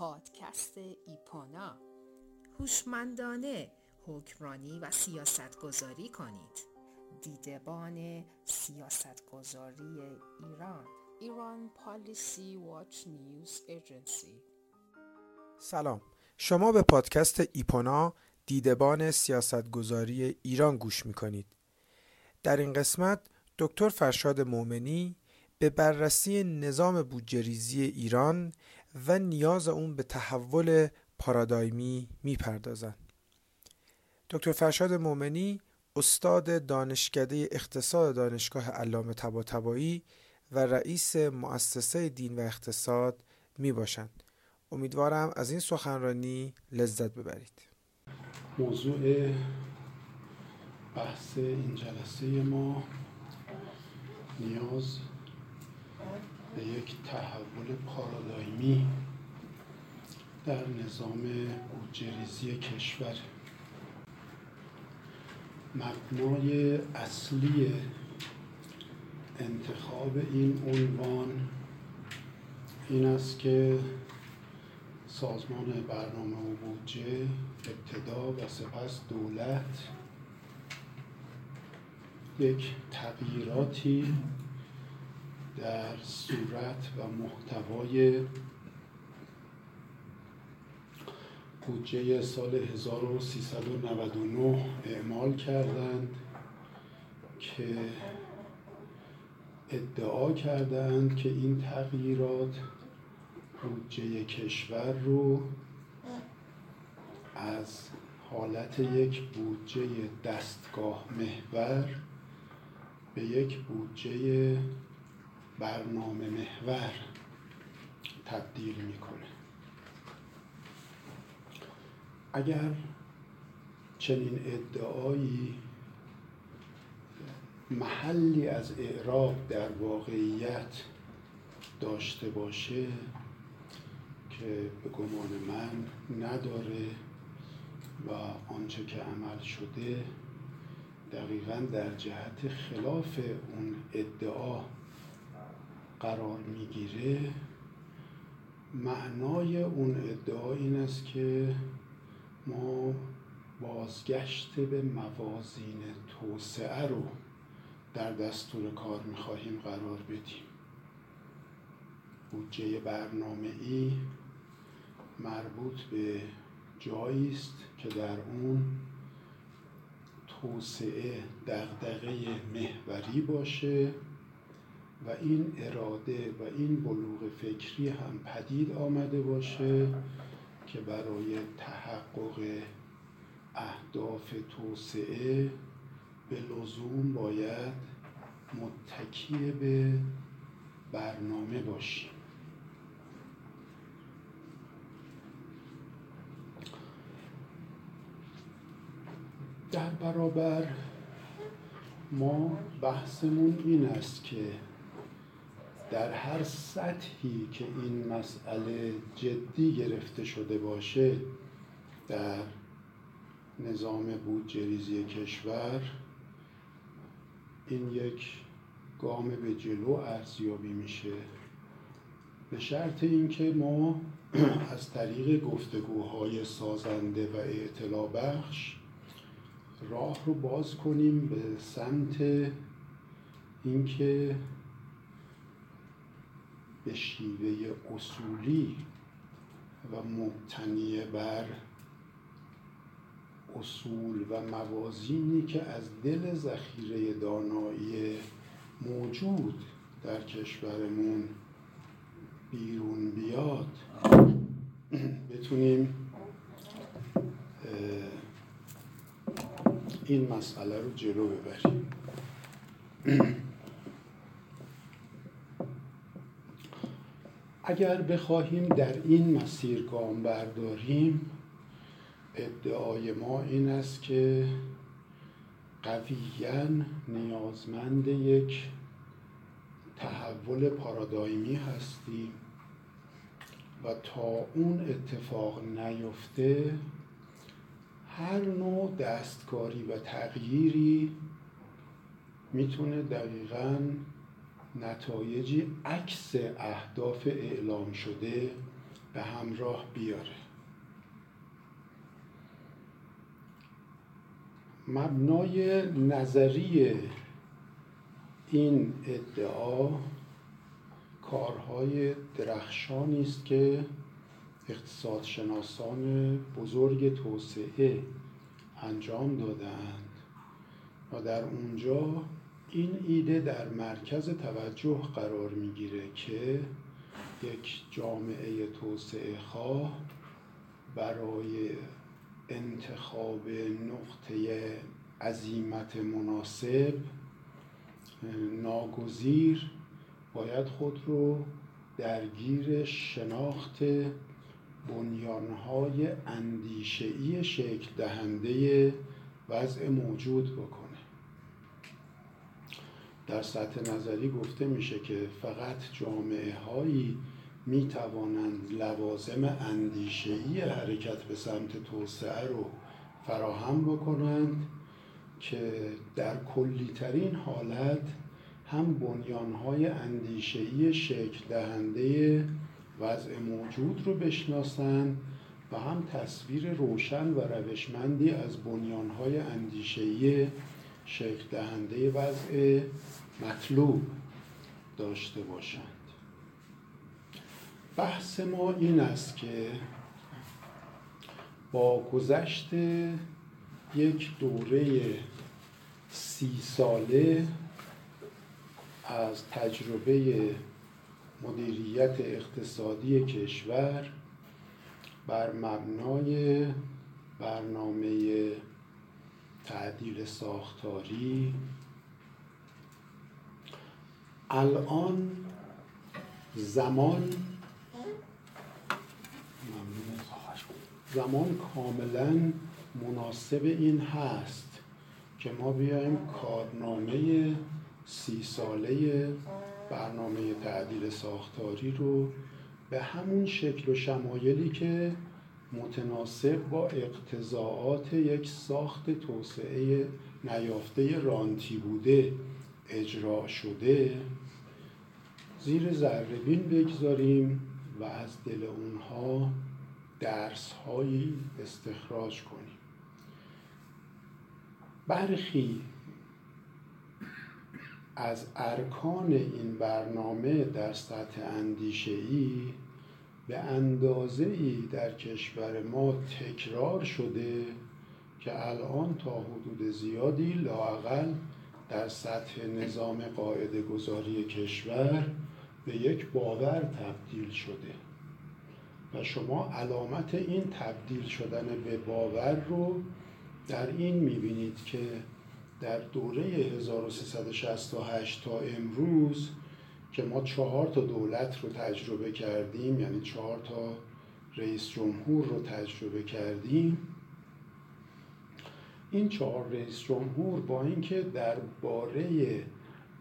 پادکست ایپانا. هوشمندانه حکمرانی و سیاست گذاری کنید. دیدبان سیاست گذاری ایران. ایران پالیسی واچ نیوز ایجنسی. سلام. شما به پادکست ایپانا دیدبان سیاستگذاری ایران گوش می کنید. در این قسمت دکتر فرشاد مومنی به بررسی نظام بودجریزی ایران و نیاز اون به تحول پارادایمی می‌پردازند. دکتر فرشاد مومنی استاد دانشکده اقتصاد دانشگاه علامه طباطبایی و رئیس مؤسسه دین و اقتصاد می باشند. امیدوارم از این سخنرانی لذت ببرید. موضوع بحث این جلسه ما نیاز به یک تحول پارادایمی در نظام بودجریزی کشور. مبنای اصلی انتخاب این عنوان این است که سازمان برنامه و بودجه ابتدا و سپس دولت یک تغییراتی در صورت و محتوای بودجه سال 1399 اعمال کردند که ادعا کردند که این تغییرات بودجه کشور رو از حالت یک بودجه دستگاه محور به یک بودجه برنامه محور تبدیل می‌کنه. اگر چنین ادعایی محلی از اعراب در واقعیت داشته باشه که به گمان من نداره و آنچه که عمل شده دقیقا در جهت خلاف اون ادعا قرار می‌گیره معنای اون ادعا این است که ما بازگشت به موازین توسعه رو در دستور کار می‌خواهیم قرار بدیم. بودجه برنامه ای مربوط به جایی است که در اون توسعه دغدغه محوری باشه. و این اراده و این بلوغ فکری هم پدید آمده باشه که برای تحقق اهداف توسعه به لزوم باید متکی به برنامه باشیم. در برابر ما بحثمون این است که در هر سطحی که این مسئله جدی گرفته شده باشه در نظام بودجریزی کشور این یک گام به جلو ارزیابی میشه. به شرط اینکه ما از طریق گفتگوهای سازنده و اعتلا بخش راه رو باز کنیم به سمت اینکه به شیوه اصولی و مبتنی بر اصول و موازینی که از دل ذخیره دانایی موجود در کشورمون بیرون بیاد بتونیم این مسئله رو جلو ببریم. اگر بخواهیم در این مسیر گام برداریم ادعای ما این است که قویا نیازمند یک تحول پارادایمی هستیم و تا اون اتفاق نیفته هر نوع دستکاری و تغییری می‌تونه دقیقا نتایجی عکس اهداف اعلام شده به همراه بیاره. مبنای نظری این ادعا کارهای درخشانی است که اقتصادشناسان بزرگ توسعه انجام دادند و در اونجا این ایده در مرکز توجه قرار می‌گیره که یک جامعه توسعه خواه برای انتخاب نقطه عظیمت مناسب ناگزیر باید خود رو درگیر شناخت بنیانهای اندیشهی شکل دهنده وضع موجود بکنه در سطح نظری گفته میشه که فقط جامعه هایی می توانند لوازم اندیشهی حرکت به سمت توسعه رو فراهم بکنند که در کلیترین حالت هم بنیانهای اندیشهی شکل دهنده وضع موجود رو بشناسند و هم تصویر روشن و روشمندی از بنیانهای اندیشهی شکل دهنده وضع مطلوب داشته باشند. بحث ما این است که با گذشت یک دوره سی ساله از تجربه مدیریت اقتصادی کشور بر مبنای برنامه تعدیل ساختاری الان زمان زمان کاملا مناسب این هست که ما بیایم کارنامه سی ساله برنامه تعدیل ساختاری رو به همون شکل و شمایلی که متناسب با اقتضاعات یک ساخت توسعه نیافته رانتی بوده اجرا شده زیر ذربین بگذاریم و از دل اونها درس هایی استخراج کنیم. برخی از ارکان این برنامه در سطح اندیشه ای به اندازه ای در کشور ما تکرار شده که الان تا حدود زیادی لاقل در سطح نظام قاعده گذاری کشور به یک باور تبدیل شده و شما علامت این تبدیل شدن به باور رو در این می‌بینید که در دوره 1368 تا امروز که ما چهار تا دولت رو تجربه کردیم یعنی چهار تا رئیس جمهور رو تجربه کردیم این چهار رئیس جمهور با اینکه درباره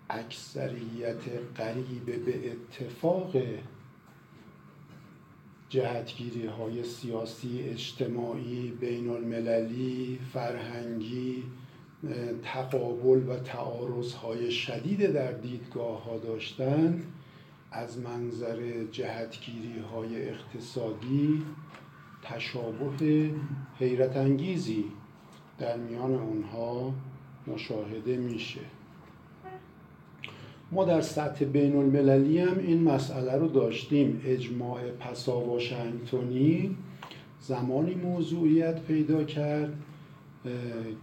اکثریت قریب به اتفاق جهتگیری های سیاسی اجتماعی بین المللی فرهنگی تقابل و تعارض های شدید در دیدگاه ها داشتند از منظر جهتگیری های اقتصادی تشابه حیرت انگیزی در میان اونها مشاهده میشه. ما در سطح بین المللی هم این مسئله رو داشتیم. اجماع پسا واشنگتنی زمانی موضوعیت پیدا کرد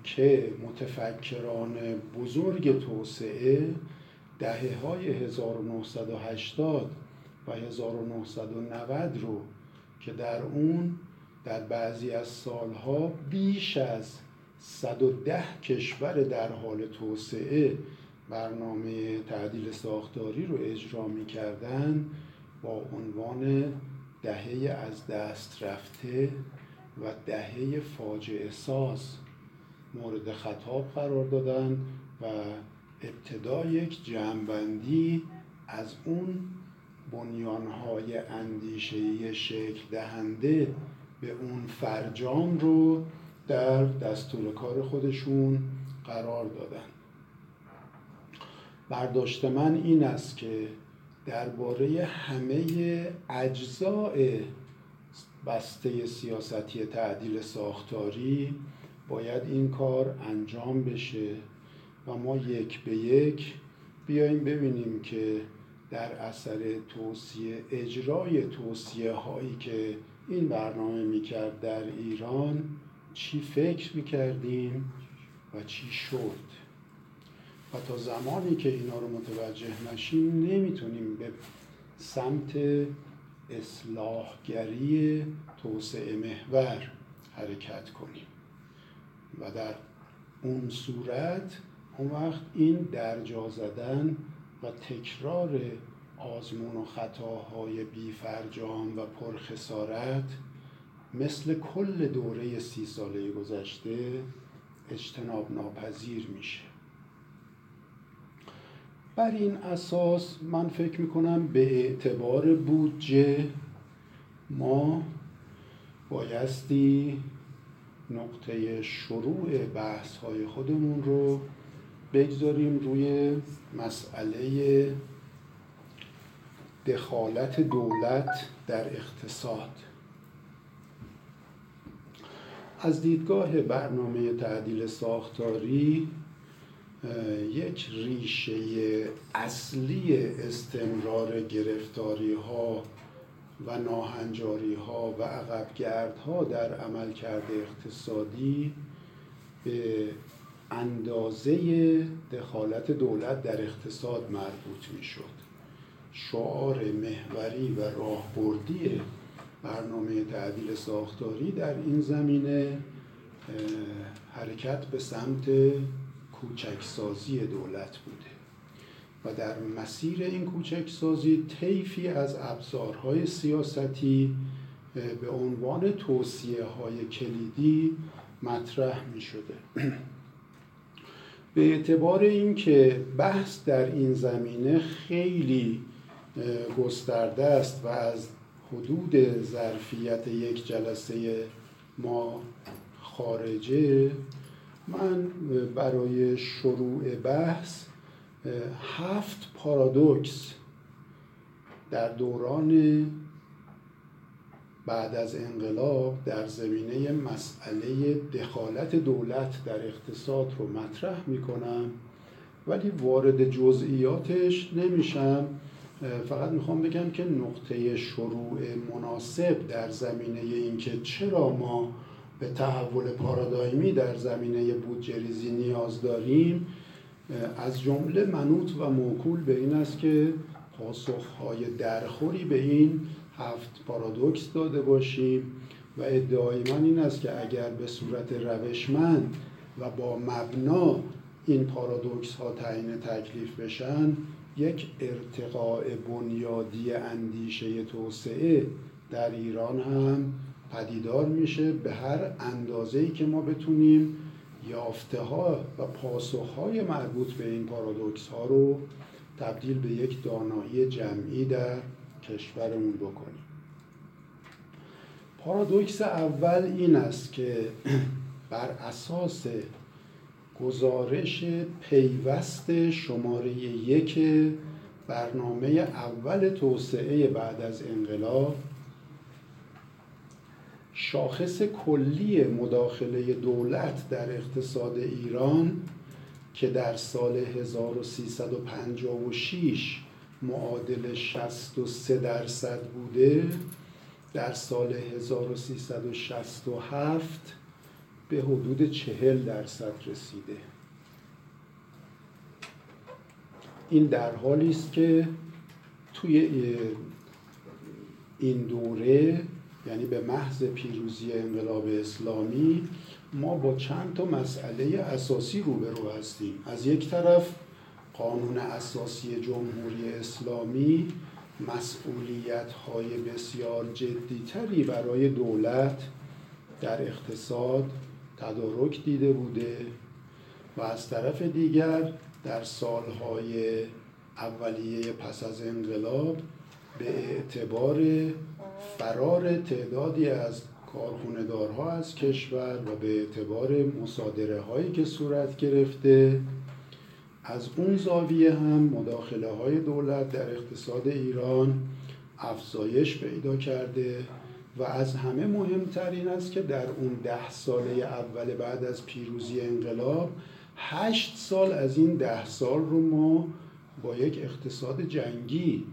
که متفکران بزرگ توسعه دهه های 1980 و 1990 رو که در اون در بعضی از سالها بیش از 110 کشور در حال توسعه برنامه تعدیل ساختاری رو اجرا می کردن با عنوان دهه از دست رفته و دهه فاجعه ساز. مورد خطاب قرار دادن و ابتدا یک جمعبندی از اون بنیانهای اندیشهی شکل دهنده به اون فرجام رو در دستور کار خودشون قرار دادن. برداشت من این است که درباره همه اجزاء بسته سیاستی تعدیل ساختاری باید این کار انجام بشه و ما یک به یک بیایم ببینیم که در اثر توصیه اجرای توصیه هایی که این برنامه می‌کرد در ایران چی فکر می‌کردیم و چی شد؟ و تا زمانی که اینا رو متوجه نشیم نمی‌تونیم به سمت اصلاحگری توسعه محور حرکت کنیم. و در اون صورت اون وقت این درجا زدن و تکرار آزمون و خطاهای بیفرجام و پرخسارت مثل کل دوره سی ساله گذشته اجتناب ناپذیر میشه. بر این اساس من فکر می‌کنم به اعتبار بودجه ما بایستی نقطه شروع بحث های خودمون رو بگذاریم روی مسئله دخالت دولت در اقتصاد. از دیدگاه برنامه تعدیل ساختاری یک ریشه اصلی استمرار گرفتاری ها و ناهنجاری ها و عقبگرد ها در عمل کرده اقتصادی به اندازه دخالت دولت در اقتصاد مربوط می شد شعار محوری و راهبردی برنامه تعدیل ساختاری در این زمینه حرکت به سمت کوچکسازی دولت بوده. و در مسیر این کوچکسازی طیفی از ابزارهای سیاستی به عنوان توصیه های کلیدی مطرح می شده به اعتبار اینکه بحث در این زمینه خیلی گسترده است و از حدود ظرفیت یک جلسه ما خارجه. من برای شروع بحث هفت پارادوکس در دوران بعد از انقلاب در زمینه مسئله دخالت دولت در اقتصاد رو مطرح می‌کنم ولی وارد جزئیاتش نمیشم. فقط می‌خوام بگم که نقطه شروع مناسب در زمینه اینکه چرا ما به تحول پارادایمی در زمینه بودجه ریزی نیاز داریم از جمله منوط و موکول به این است که پاسخهای درخوری به این هفت پارادوکس داده باشیم و ادعای من این است که اگر به صورت روشمند و با مبنا این پارادوکس ها تعیین تکلیف بشن یک ارتقاء بنیادی اندیشه توسعه در ایران هم پدیدار میشه به هر اندازه‌ای که ما بتونیم یافته ها و پاسخ های مربوط به این پارادوکس ها رو تبدیل به یک دانایی جمعی در کشورمون بکنیم. پارادوکس اول این است که بر اساس گزارش پیوست شماره یک برنامه اول توسعه بعد از انقلاب. شاخص کلی مداخله دولت در اقتصاد ایران که در سال 1356 معادل 63 درصد بوده در سال 1367 به حدود 40 درصد رسیده. این در حالی است که توی این دوره یعنی به محض پیروزی انقلاب اسلامی ما با چند تا مسئله اساسی روبرو هستیم. از یک طرف قانون اساسی جمهوری اسلامی مسئولیت های بسیار جدیتری برای دولت در اقتصاد تدارک دیده بوده و از طرف دیگر در سالهای اولیه پس از انقلاب به اعتبار فرار تعدادی از کارخونهدارها از کشور و به اعتبار مصادره هایی که صورت گرفته از اون زاویه هم مداخله های دولت در اقتصاد ایران افزایش پیدا کرده و از همه مهمتر این است که در اون ده ساله اول بعد از پیروزی انقلاب هشت سال از این ده سال رو ما با یک اقتصاد جنگی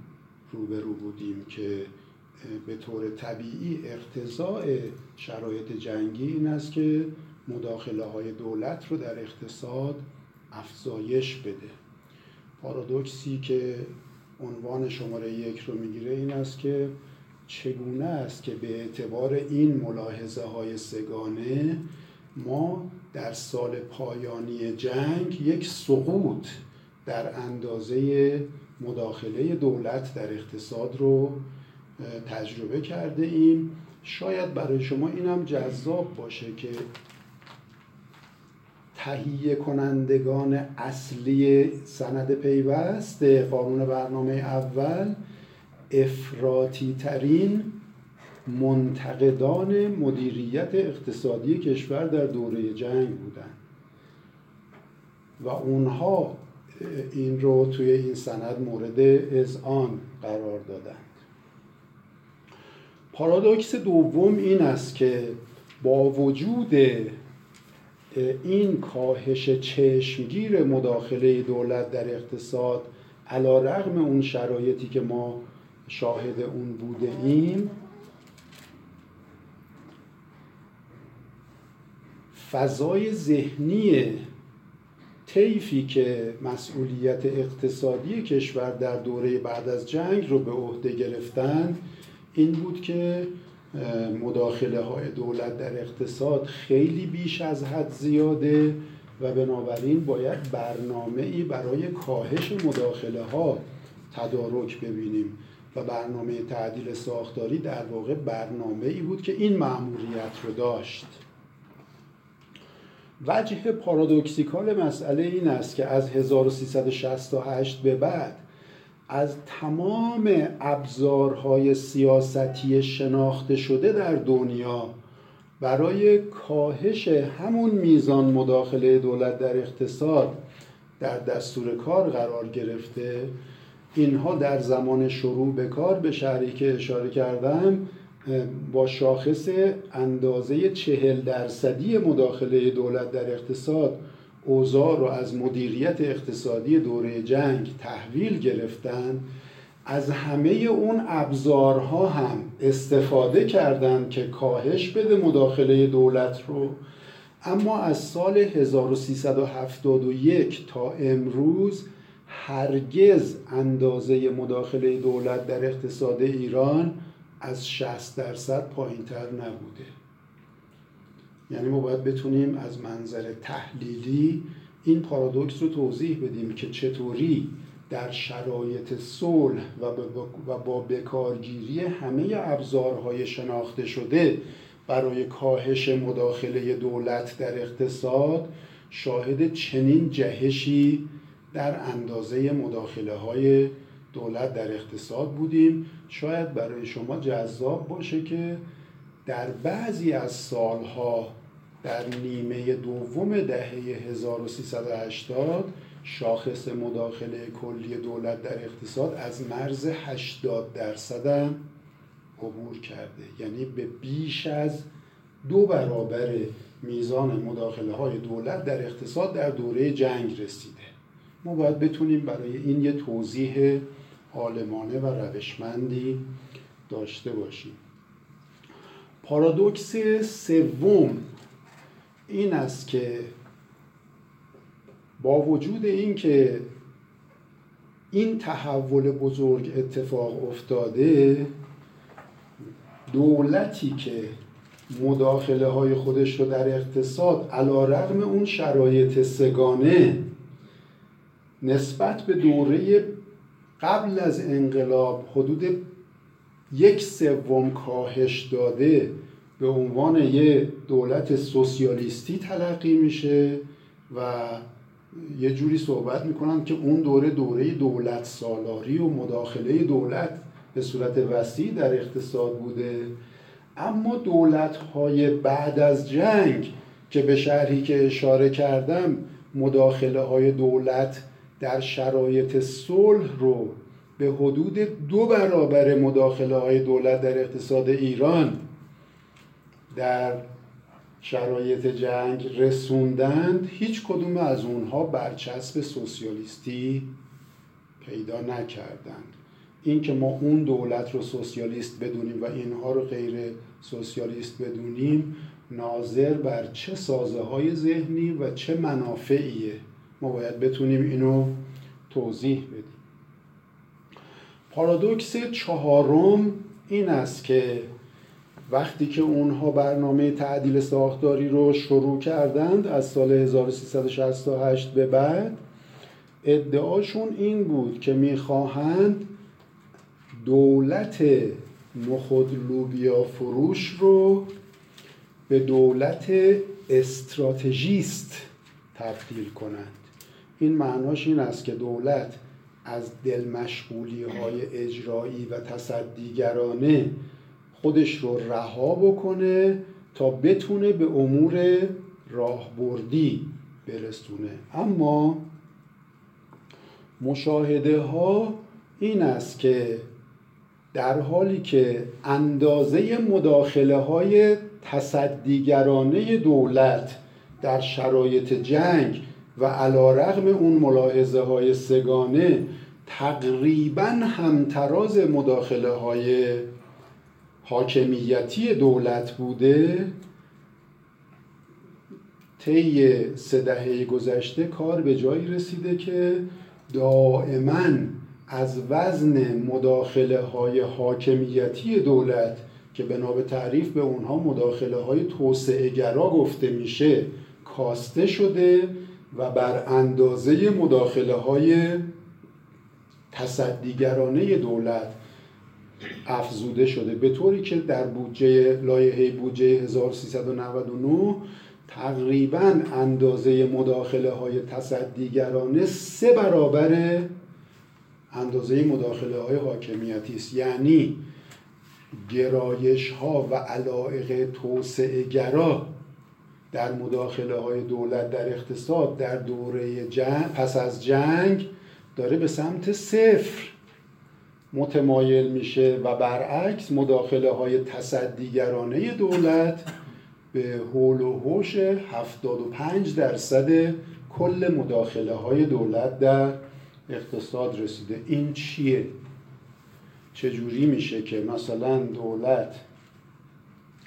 روبرو بودیم که به طور طبیعی اقتضاع شرایط جنگی این است که مداخله های دولت رو در اقتصاد افزایش بده. پارادوکسی که عنوان شماره یک رو می‌گیره این است که چگونه است که به اعتبار این ملاحظه های سگانه ما در سال پایانی جنگ یک سقوط در اندازه مداخله دولت در اقتصاد رو تجربه کرده ایم. شاید برای شما اینم جذاب باشه که تهیه کنندگان اصلی سند پیوست قانون برنامه اول افراتی ترین منتقدان مدیریت اقتصادی کشور در دوره جنگ بودند. و اونها این رو توی این سند مورد اذعان قرار دادند. پارادوکس دوم این است که با وجود این کاهش چشمگیر مداخله دولت در اقتصاد علا رغم اون شرایطی که ما شاهد اون بوده ایم. فضای ذهنی طیفی که مسئولیت اقتصادی کشور در دوره بعد از جنگ رو به عهده گرفتند این بود که مداخله های دولت در اقتصاد خیلی بیش از حد زیاده و بنابراین باید برنامه ای برای کاهش مداخله ها تدارک ببینیم. و برنامه تعدیل ساختاری در واقع برنامه ای بود که این مأموریت رو داشت. وجه پارادوکسیکال مسئله این است که از 1368 به بعد از تمام ابزارهای سیاستی شناخته شده در دنیا برای کاهش همون میزان مداخله دولت در اقتصاد در دستور کار قرار گرفته اینها در زمان شروع به کار به شهری که اشاره کردم با شاخص اندازه چهل درصدی مداخله دولت در اقتصاد اوضاع رو از مدیریت اقتصادی دوره جنگ تحویل گرفتن. از همه اون ابزارها هم استفاده کردند که کاهش بده مداخله دولت رو. اما از سال 1371 تا امروز هرگز اندازه مداخله دولت در اقتصاد ایران از 60 درصد پایین تر نبوده. یعنی ما باید بتونیم از منظر تحلیلی این پارادوکس رو توضیح بدیم که چطوری در شرایط صلح و با بکارگیری همه ابزارهای شناخته شده برای کاهش مداخله دولت در اقتصاد شاهد چنین جهشی در اندازه مداخله های دولت در اقتصاد بودیم. شاید برای شما جذاب باشه که در بعضی از سالها در نیمه دوم دهه 1380 شاخص مداخله کلی دولت در اقتصاد از مرز 80 درصد عبور کرده. یعنی به بیش از دو برابر میزان مداخله های دولت در اقتصاد در دوره جنگ رسیده. ما باید بتونیم برای این یه توضیح عالمانه و روشمندی داشته باشیم. پارادوکس سوم این است که با وجود اینکه این تحول بزرگ اتفاق افتاده دولتی که مداخله های خودش رو در اقتصاد علا رغم اون شرایط سگانه نسبت به دوره قبل از انقلاب حدود یک سوم کاهش داده به عنوان یه دولت سوسیالیستی تلقی میشه و یه جوری صحبت می‌کنن که اون دوره دوره دولت سالاری و مداخله دولت به صورت وسیع در اقتصاد بوده. اما دولت های بعد از جنگ که به شرحی که اشاره کردم مداخله های دولت در شرایط صلح رو به حدود دو برابر مداخله های دولت در اقتصاد ایران در شرایط جنگ رسوندند هیچ کدوم از اونها برچسب سوسیالیستی پیدا نکردند. اینکه ما اون دولت رو سوسیالیست بدونیم و اینها رو غیر سوسیالیست بدونیم ناظر بر چه سازه های ذهنی و چه منافعیه. ما باید بتونیم اینو توضیح بدیم. پارادوکس چهارم این است که وقتی که اونها برنامه تعدیل ساختاری رو شروع کردند از سال 1368 به بعد ادعاشون این بود که می‌خواهند دولت نخود لوبیا فروش رو به دولت استراتژیست تبدیل کنند. این معناش این است که دولت از دل مشغولی های اجرایی و تصدیگرانه خودش رو رها بکنه تا بتونه به امور راهبردی برسونه. اما مشاهده ها این است که در حالی که اندازه مداخله های تصدیگرانه دولت در شرایط جنگ و علا رغم اون ملاحظه های سگانه تقریبا همتراز مداخله های حاکمیتی دولت بوده طی سه دهه گذشته کار به جایی رسیده که دائما از وزن مداخله های حاکمیتی دولت که به تعریف به اونها مداخله های توسعه گرا گفته میشه کاسته شده و بر اندازه مداخله های تصدیگرانه دولت افزوده شده. به طوری که در بودجه لایحه بودجه 1399 تقریبا اندازه مداخله های تصدیگرانه سه برابر اندازه مداخله های حاکمیتی است. یعنی گرایش ها و علایق توسعه گرا در مداخله های دولت در اقتصاد در دوره جنگ پس از جنگ داره به سمت صفر متمایل میشه و برعکس مداخله های تصدیگرانه دولت به حول و حوش 75 درصد کل مداخله های دولت در اقتصاد رسیده این چیه؟ چجوری میشه که مثلا دولت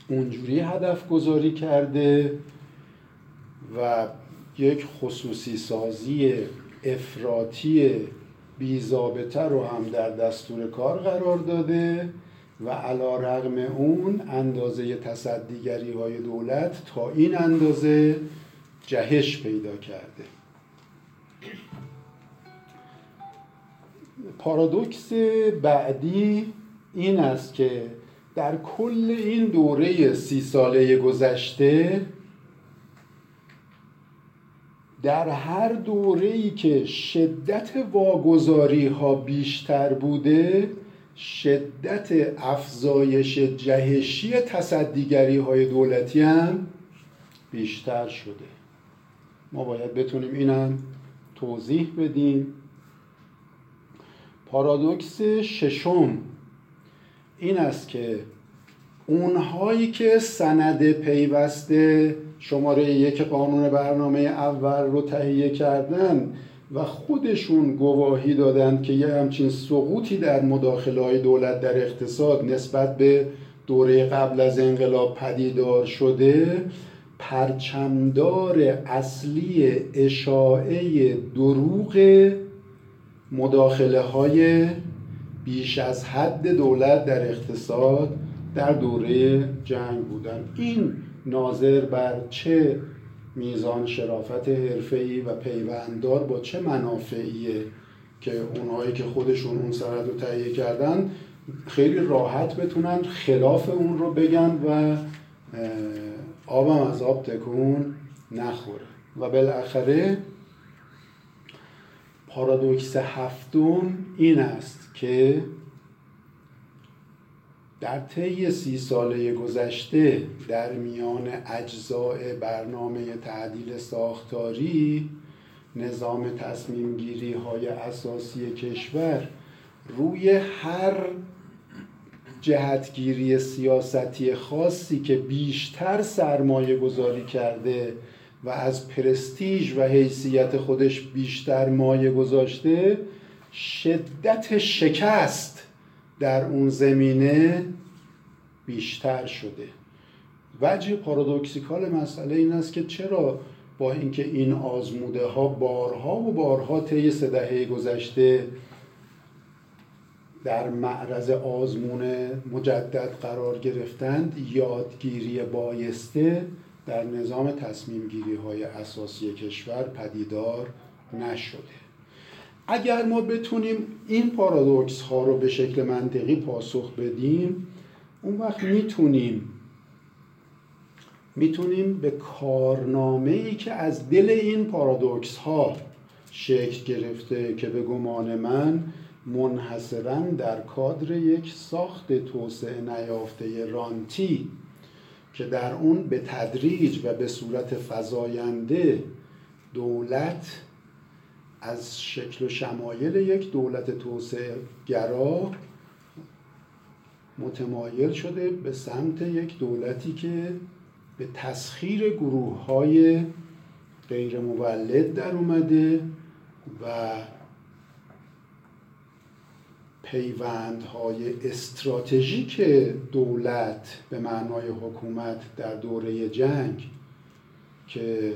اونجوری هدف گذاری کرده و یک خصوصی سازی افراطی بیزابطه رو هم در دستور کار قرار داده و علا رغم اون اندازه تصدیگری های دولت تا این اندازه جهش پیدا کرده. پارادوکس بعدی این است که در کل این دوره سی ساله گذشته در هر دوره ای که شدت واگذاری ها بیشتر بوده شدت افزایش جهشی تصدیگری های دولتی هم بیشتر شده. ما باید بتونیم اینم توضیح بدیم. پارادوکس ششم این است که اونهایی که سند پیوسته شماره یک قانون برنامه اول رو تهیه کردن و خودشون گواهی دادند که یه همچین سقوطی در مداخله های دولت در اقتصاد نسبت به دوره قبل از انقلاب پدیدار شده پرچمدار اصلی اشاعه دروغ مداخله های بیش از حد دولت در اقتصاد در دوره جنگ بودن. این ناظر بر چه میزان شرافت حرفه‌ای و پیونددار با چه منافعیه که اونهایی که خودشون اون سند رو تهیه کردن خیلی راحت بتونن خلاف اون رو بگن و آبم از آب تکون نخوره. و بالاخره پارادوکس هفتم این است که در طی سی ساله گذشته در میان اجزای برنامه تعدیل ساختاری نظام تصمیم گیری های اساسی کشور روی هر جهتگیری سیاستی خاصی که بیشتر سرمایه گذاری کرده و از پرستیژ و حیثیت خودش بیشتر مایه گذاشته شدت شکست در اون زمینه بیشتر شده. وجه پارادوکسیکال مسئله این است که چرا با اینکه این آزموده ها بارها و بارها طی سه دهه گذشته در معرض آزمون مجدد قرار گرفتند یادگیری بایسته در نظام تصمیم گیری های اساسی کشور پدیدار نشده. اگر ما بتونیم این پارادوکس ها رو به شکل منطقی پاسخ بدیم اون وقت می‌تونیم می‌تونیم به کارنامه ای که از دل این پارادوکس ها شکل گرفته که به گمان من منحصرا در کادر یک ساخت توسعه نیافته رانتی که در اون به تدریج و به صورت فزاینده دولت از شکل و شمایل یک دولت توسعه گرا متمایل شده به سمت یک دولتی که به تسخیر گروه های غیر مولد در اومده و پیوندهای استراتژیک دولت به معنای حکومت در دوره جنگ که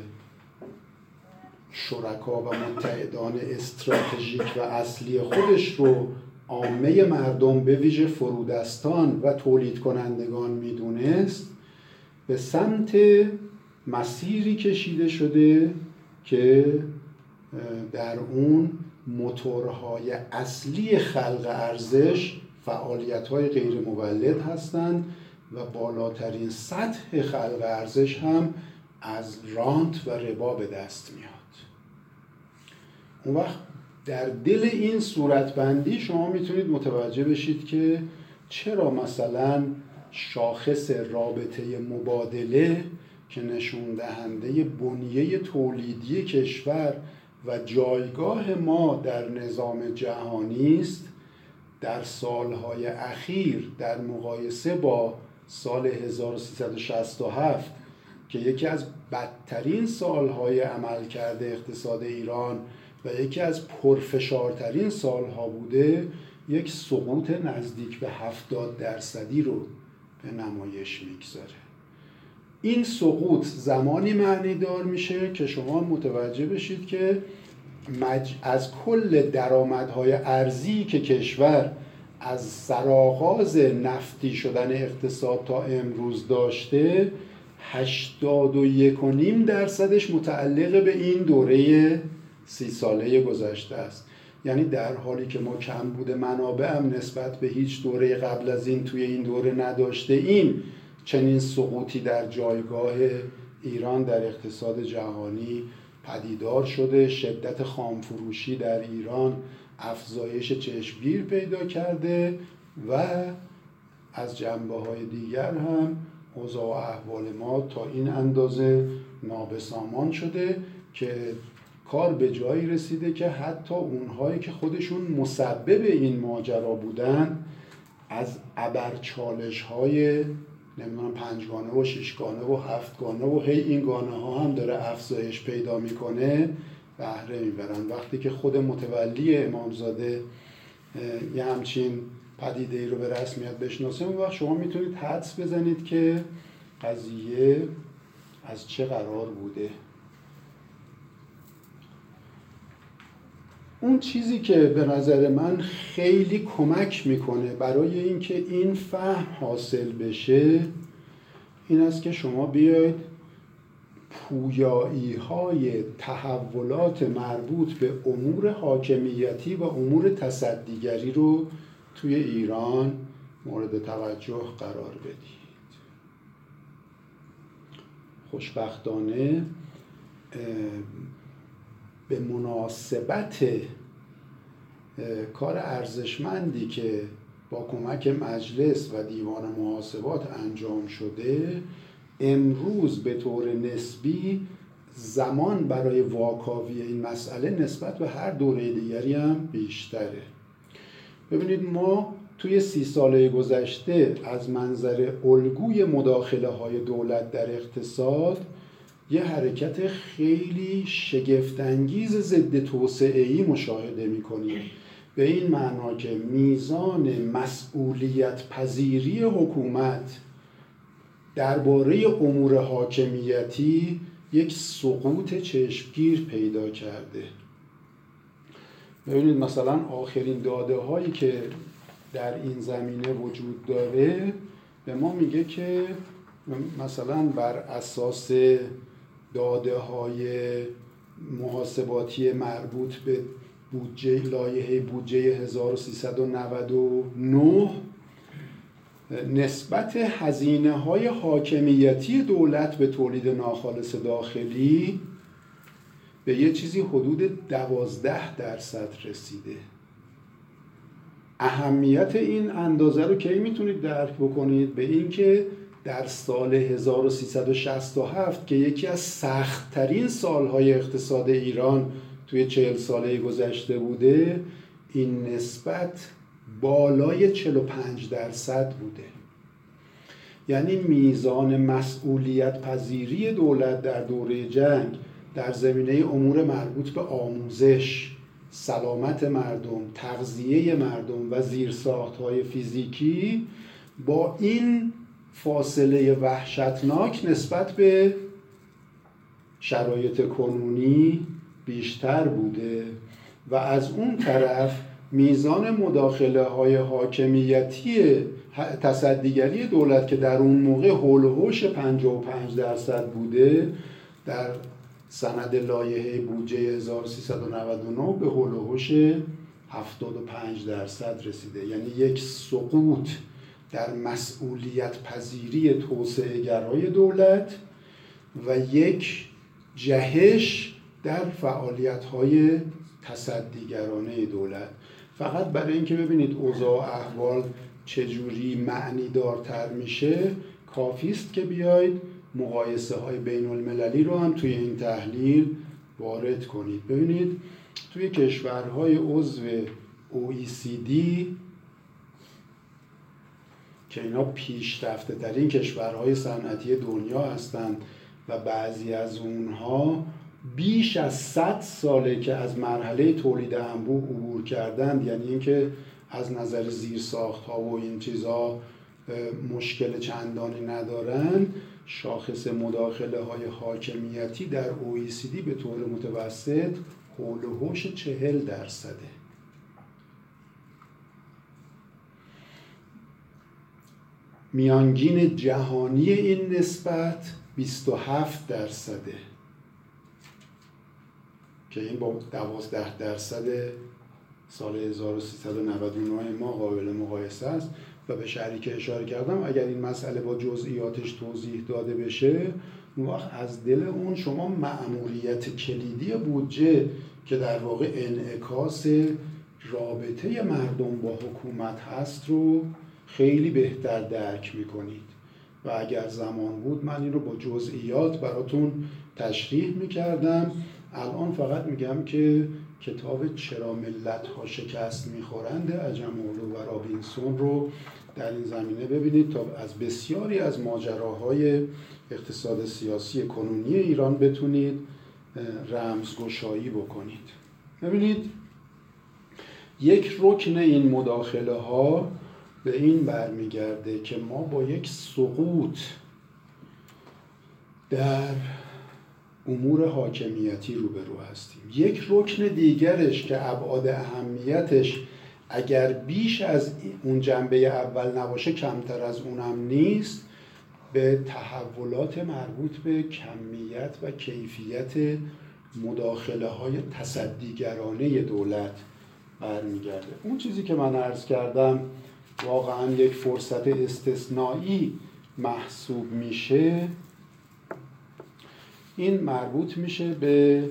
شرکا و متحدان استراتژیک و اصلی خودش رو عامه مردم به ویژه فرودستان و تولید کنندگان می‌دونست به سمت مسیری کشیده شده که در اون موتورهای اصلی خلق ارزش فعالیت های غیر مولد هستند و بالاترین سطح خلق ارزش هم از رانت و ربا به دست میاد. اون وقت در دل این صورتبندی شما می‌تونید متوجه بشید که چرا مثلا شاخص رابطه مبادله که نشون دهنده بنیه تولیدی کشور و جایگاه ما در نظام جهانی است در سالهای اخیر در مقایسه با سال 1367 که یکی از بدترین سالهای عمل کرده اقتصاد ایران و یکی از پرفشارترین سالها بوده یک سقوط نزدیک به 70 درصدی رو به نمایش می‌گذاره. این سقوط زمانی معنی دار میشه که شما متوجه بشید که از کل درآمدهای ارزی که کشور از سرآغاز نفتی شدن اقتصاد تا امروز داشته هشتاد و یک و نیم درصدش متعلق به این دوره سی ساله گذشته است. یعنی در حالی که ما کم بوده منابع هم نسبت به هیچ دوره قبل از این توی این دوره نداشته ایم چنین سقوطی در جایگاه ایران در اقتصاد جهانی پدیدار شده شدت خامفروشی در ایران افزایش چشمگیر پیدا کرده و از جنبه های دیگر هم اوضاع احوال ما تا این اندازه نابسامان شده که کار به جایی رسیده که حتی اونهایی که خودشون مسبب این ماجرا بودن از ابرچالش های نمی‌دونم پنجگانه و ششگانه و هفتگانه و هی این گانه ها هم داره افزایش پیدا می‌کنه بهره می‌برن. وقتی که خود متولی امامزاده یه همچین پدیده ای رو به رسمیت بشناسه اون وقت شما می‌تونید حدس بزنید که قضیه از چه قرار بوده. اون چیزی که به نظر من خیلی کمک می‌کنه برای اینکه این فهم حاصل بشه این است که شما بیاید پویایی های تحولات مربوط به امور حاکمیتی و امور تصدیگری رو توی ایران مورد توجه قرار بدید. خوشبختانه به مناسبت کار ارزشمندی که با کمک مجلس و دیوان محاسبات انجام شده امروز به طور نسبی زمان برای واکاوی این مسئله نسبت به هر دوره دیگری هم بیشتره. ببینید ما توی سی ساله گذشته از منظر الگوی مداخله های دولت در اقتصاد یه حرکت خیلی شگفتانگیز ضد توسعه ای مشاهده می‌کنیم. به این معنا که میزان مسئولیت پذیری حکومت درباره امور حاکمیتی یک سقوط چشمگیر پیدا کرده. ببینید مثلا آخرین داده هایی که در این زمینه وجود داره به ما میگه که مثلا بر اساس داده های محاسباتی مربوط به بودجه لایحه بودجه 1399 نسبت هزینه های حاکمیتی دولت به تولید ناخالص داخلی به یه چیزی حدود دوازده درصد رسیده. اهمیت این اندازه رو کی می‌تونید درک بکنید؟ به اینکه در سال 1367 که یکی از سختترین سالهای اقتصاد ایران توی چهل ساله گذشته بوده این نسبت بالای 45 درصد بوده. یعنی میزان مسئولیت پذیری دولت در دوره جنگ در زمینه امور مربوط به آموزش سلامت مردم تغذیه مردم و زیرساخت های فیزیکی با این فاصله وحشتناک نسبت به شرایط کنونی بیشتر بوده و از اون طرف میزان مداخله های حاکمیتی تصدیگری دولت که در اون موقع هول و 55 درصد بوده در سند لایحه بودجه 1399 به هول و 75 درصد رسیده. یعنی یک سقوط در مسئولیت پذیری توسعه گرای دولت و یک جهش در فعالیت های تصدیگرانه دولت. فقط برای اینکه ببینید اوضاع احوال چجوری معنی دارتر میشه کافیست که بیاید مقایسه های بین المللی رو هم توی این تحلیل وارد کنید. ببینید توی کشورهای عضو OECD که اینا پیشرفته ترین کشورهای صنعتی دنیا هستند و بعضی از اونها بیش از 100 ساله که از مرحله تولید انبوه عبور کردند یعنی اینکه از نظر زیرساخت ها و این چیزها مشکل چندانی ندارن. شاخص مداخله های حاکمیتی در OECD به طور متوسط حول و چهل درصده. میانگین جهانی این نسبت 27 درصده. که این با 12 درصد سال 1399 ما قابل مقایسه است. و به شهری که اشاره کردم اگر این مسئله با جزئیاتش توضیح داده بشه اون وقت از دل اون شما مأموریت کلیدی بودجه که در واقع انعکاس رابطه مردم با حکومت هست رو خیلی بهتر درک می‌کنید. و اگر زمان بود من این رو با جزئیات براتون تشریح می‌کردم. الان فقط میگم که کتاب چرا ملت ها شکست می‌خورند اجمولو و رابینسون رو در این زمینه ببینید تا از بسیاری از ماجراهای اقتصاد سیاسی کنونی ایران بتونید رمزگشایی بکنید. ببینید یک رکن این مداخله ها به این برمیگرده که ما با یک سقوط در امور حاکمیتی روبرو هستیم. یک رکن دیگرش که ابعاد اهمیتش اگر بیش از اون جنبه اول نباشه کمتر از اونم نیست به تحولات مربوط به کمیت و کیفیت مداخله های تصدیگرانه دولت برمیگرده. اون چیزی که من عرض کردم واقعا یک فرصت استثنایی محسوب میشه. این مربوط میشه به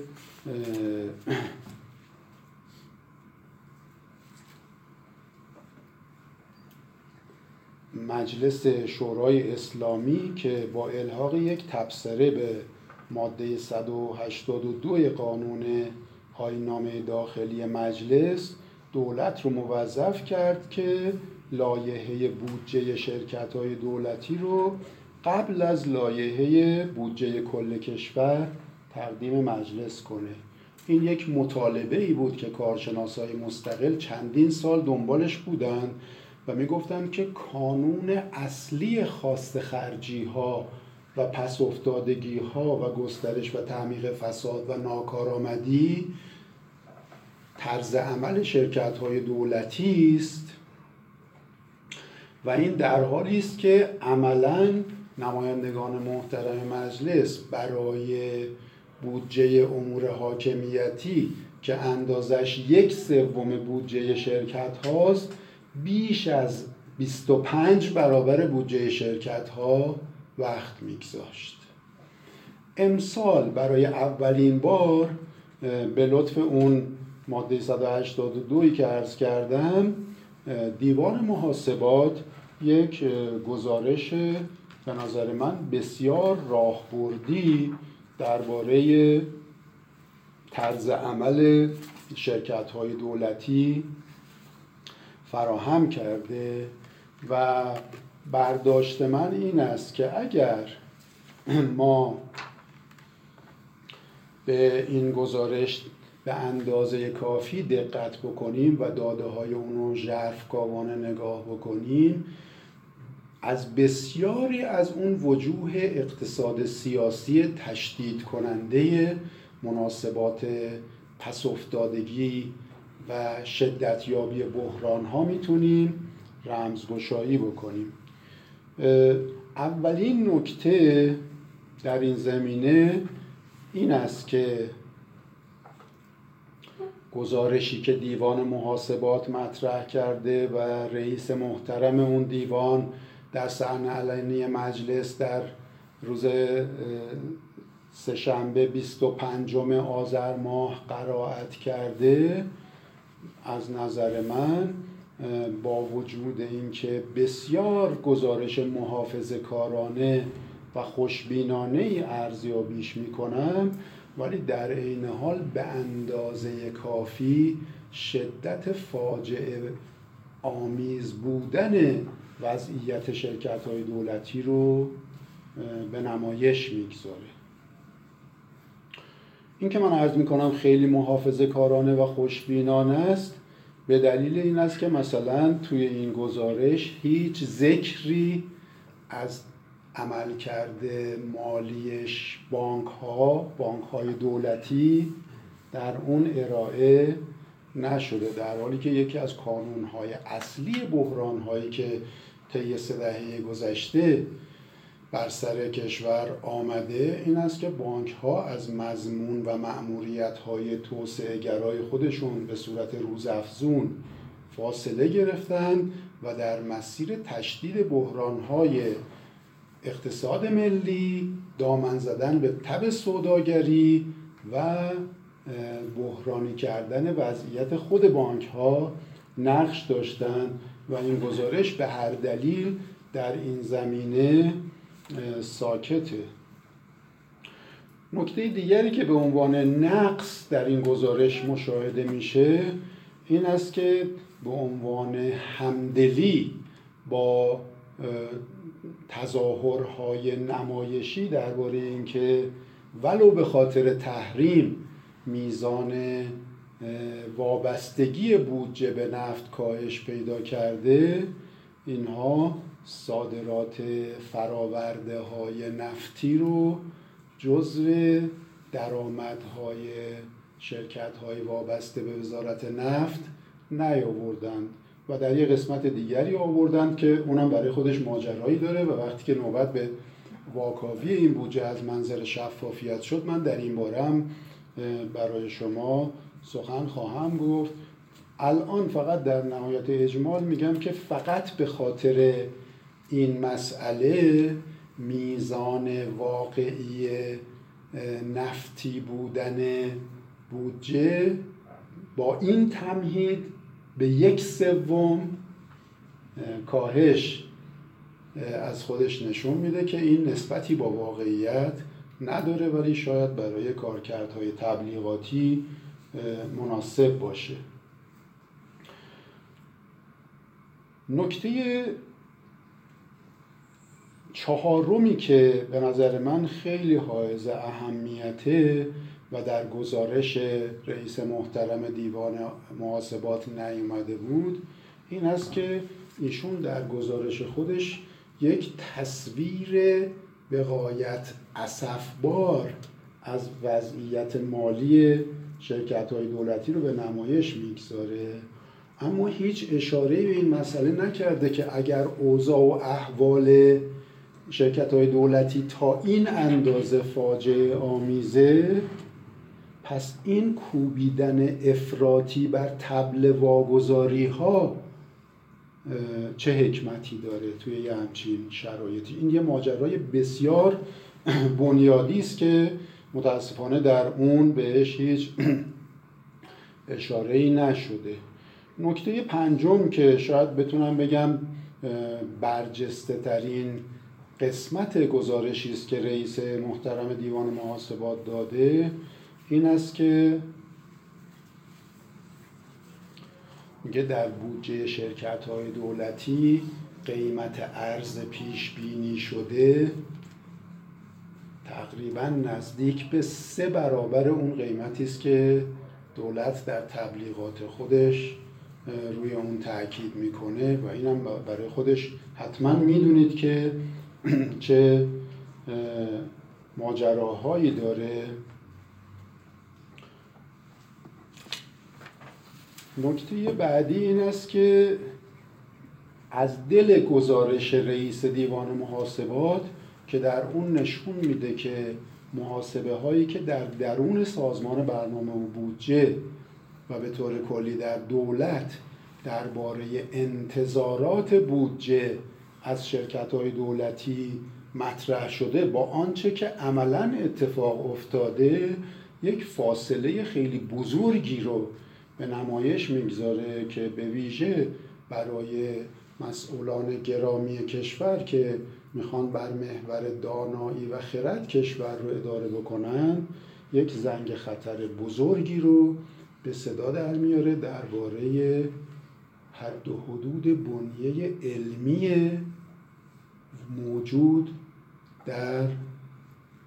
مجلس شورای اسلامی که با الحاق یک تبصره به ماده 182 قانون آینامه داخلی مجلس دولت رو موظف کرد که لایحه بودجه شرکت های دولتی رو قبل از لایحه بودجه کل کشور تقدیم مجلس کنه. این یک مطالبه ای بود که کارشناسای مستقل چندین سال دنبالش بودن و می‌گفتن که کانون اصلی خواست خرجی ها و پس افتادگی ها و گسترش و تعمیق فساد و ناکارآمدی طرز عمل شرکت های دولتی است. و این در حالی است که عملا نمایندگان محترم مجلس برای بودجه امور حاکمیتی که اندازش یک سوم بودجه شرکت هاست بیش از 25 برابر بودجه شرکت ها وقت میگذاشت. امسال برای اولین بار به لطف اون ماده 182 که عرض کردم دیوان محاسبات یک گزارش به نظر من بسیار راهبردی درباره طرز عمل شرکت های دولتی فراهم کرده و برداشت من این است که اگر ما به این گزارش به اندازه کافی دقت بکنیم و داده های اون رو ژرف نگاه بکنیم. از بسیاری از اون وجوه اقتصاد سیاسی تشدید کننده مناسبات پس افتادگی و شدتیابی بحران ها می‌تونیم رمزگشایی بکنیم. اولین نکته در این زمینه این است که گزارشی که دیوان محاسبات مطرح کرده و رئیس محترم اون دیوان در صحنه علنی مجلس در روز سهشنبه 25 آذر ماه قرائت کرده. از نظر من با وجود اینکه بسیار گزارش محافظه کارانه و خوشبینانه ارزیابیش می‌کنم ولی در عین حال به اندازه کافی شدت فاجعه آمیز بودن وضعیت شرکت های دولتی رو به نمایش می‌گذاره. این که من عرض می‌کنم خیلی محافظه کارانه و خوشبینانه است به دلیل این است که مثلا توی این گزارش هیچ ذکری از عمل کرده مالیش بانک ها بانک های دولتی در اون ارائه نشده در حالی که یکی از کانون های اصلی بحران هایی که طی سه دهه گذشته بر سر کشور آمده این است که بانک ها از مضمون و معموریت های توسعه گرای خودشون به صورت روزافزون فاصله گرفتن و در مسیر تشدید بحران های اقتصاد ملی دامن زدن به تب سوداگری و بحرانی کردن وضعیت خود بانک ها نقش داشتند و این گزارش به هر دلیل در این زمینه ساکته. نکته دیگری که به عنوان نقص در این گزارش مشاهده میشه این است که به عنوان همدلی با تظاهرهای نمایشی درباره اینکه ولو به خاطر تحریم میزان وابستگی بودجه به نفت کاهش پیدا کرده اینها صادرات فراورده های نفتی رو جزو درآمدهای شرکت های وابسته به وزارت نفت نیاوردند. و در یه قسمت دیگری آوردند که اونم برای خودش ماجرایی داره و وقتی که نوبت به واکاوی این بودجه از منظر شفافیت شد من در این بارم برای شما سخن خواهم گفت. الان فقط در نهایت اجمال میگم که فقط به خاطر این مسئله میزان واقعی نفتی بودن بودجه با این تمهید به یک سوم کاهش از خودش نشون میده که این نسبتی با واقعیت نداره ولی شاید برای کارکردهای تبلیغاتی مناسب باشه. نکته چهارمی که به نظر من خیلی حائز اهمیته و در گزارش رئیس محترم دیوان محاسبات نیومده بود این است که ایشون در گزارش خودش یک تصویر به قایت اصفبار از وضعیت مالی شرکت های دولتی رو به نمایش می‌گذاره. اما هیچ اشاره به این مسئله نکرده که اگر اوضاع و احوال شرکت های دولتی تا این اندازه فاجعه آمیزه پس این کوبیدن افراطی بر تبل واگذاری ها چه حکمتی داره توی یه همچین شرایطی؟ این یه ماجرای بسیار بنیادی است که متاسفانه در اون بهش هیچ اشاره ای نشده. نکته پنجم که شاید بتونم بگم برجسته ترین قسمت گزارشی است که رئیس محترم دیوان محاسبات داده این است که میگه در بودجه شرکت های دولتی قیمت ارز پیش بینی شده تقریبا نزدیک به سه برابر اون قیمتی است که دولت در تبلیغات خودش روی اون تاکید می‌کنه و اینم برای خودش حتما می‌دونید که چه ماجراهایی داره نکته بعدی این است که از دل گزارش رئیس دیوان محاسبات که در اون نشون میده که محاسبه هایی که در درون سازمان برنامه و بودجه و به طور کلی در دولت درباره انتظارات بودجه از شرکت های دولتی مطرح شده با آنچه که عملا اتفاق افتاده یک فاصله خیلی بزرگی رو به نمایش می‌گذاره که به ویژه برای مسئولان گرامی کشور که می‌خوان بر محور دانایی و خرد کشور رو اداره بکنن یک زنگ خطر بزرگی رو به صدا در میاره درباره حد و حدود بنیه علمی موجود در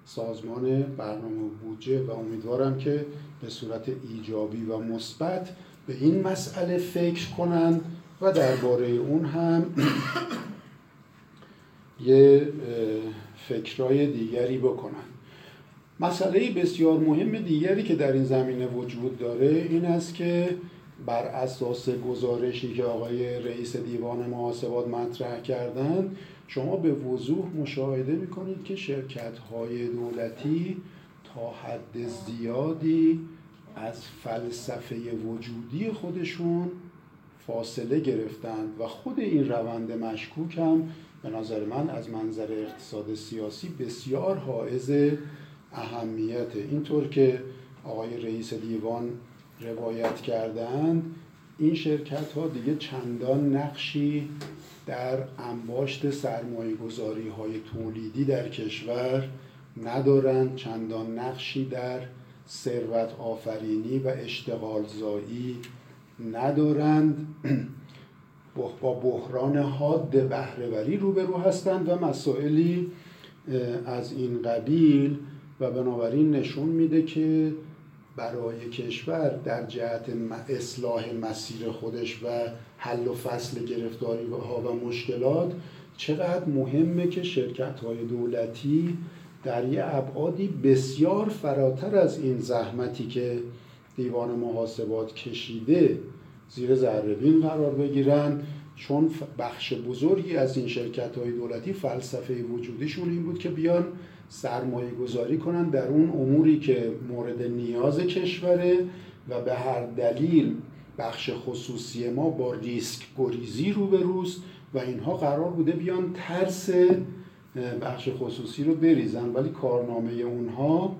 سازمان برنامه بودجه و امیدوارم که به صورت ایجابی و مثبت به این مسئله فکر کنند و درباره اون هم یه فکرای دیگری بکنن مسئله بسیار مهم دیگری که در این زمینه وجود داره این است که بر اساس گزارشی که آقای رئیس دیوان محاسبات مطرح کردند شما به وضوح مشاهده می‌کنید که شرکت های دولتی تا حد زیادی از فلسفه وجودی خودشون فاصله گرفتند و خود این روند مشکوک هم به نظر من از منظر اقتصاد سیاسی بسیار حائز اهمیت. اینطور که آقای رئیس دیوان روایت کردند این شرکت ها دیگه چندان نقشی در انباشت سرمایه گذاری های تولیدی در کشور ندارند چندان نقشی در ثروت آفرینی و اشتغال زایی ندارند. با بحران حاد بهرهوری روبرو هستند و مسائلی از این قبیل و بنابراین نشون میده که برای کشور در جهت اصلاح مسیر خودش و حل و فصل گرفتاری ها و مشکلات چقدر مهمه که شرکت های دولتی در یه ابعادی بسیار فراتر از این زحمتی که دیوان محاسبات کشیده زیر ذربین قرار بگیرن چون بخش بزرگی از این شرکت های دولتی فلسفه وجودیشون این بود که بیان سرمایه گذاری کنن در اون اموری که مورد نیاز کشوره و به هر دلیل بخش خصوصی ما با ریسک گریزی روبروست و اینها قرار بوده بیان ترس بخش خصوصی رو بریزن ولی کارنامه اونها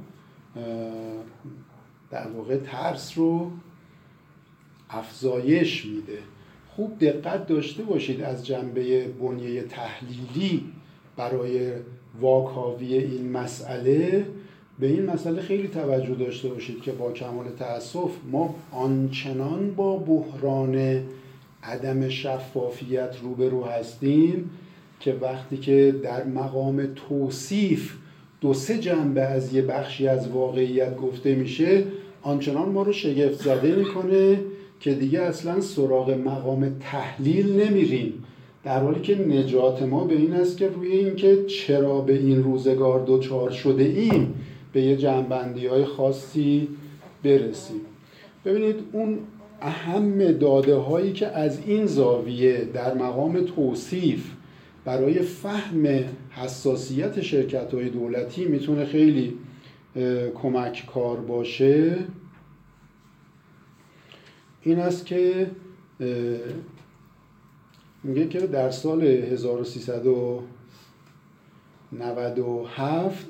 در واقع ترس رو افزایش میده. خوب دقت داشته باشید از جنبه بنیه تحلیلی برای واکاوی این مسئله. به این مسئله خیلی توجه داشته باشید که با کمال تاسف ما آنچنان با بحران عدم شفافیت روبرو هستیم که وقتی که در مقام توصیف دو سه جنبه از یه بخشی از واقعیت گفته میشه آنچنان ما رو شگفت زده می‌کنه که دیگه اصلا سراغ مقام تحلیل نمیریم. در حالی که نجات ما به این است که روی اینکه چرا به این روزگار دوچار شده ایم به یه جنبندی های خاصی برسیم. ببینید اون اهم داده هایی که از این زاویه در مقام توصیف برای فهم حساسیت شرکت های دولتی می‌تونه خیلی کمک کار باشه. این است که میگه که در سال 1397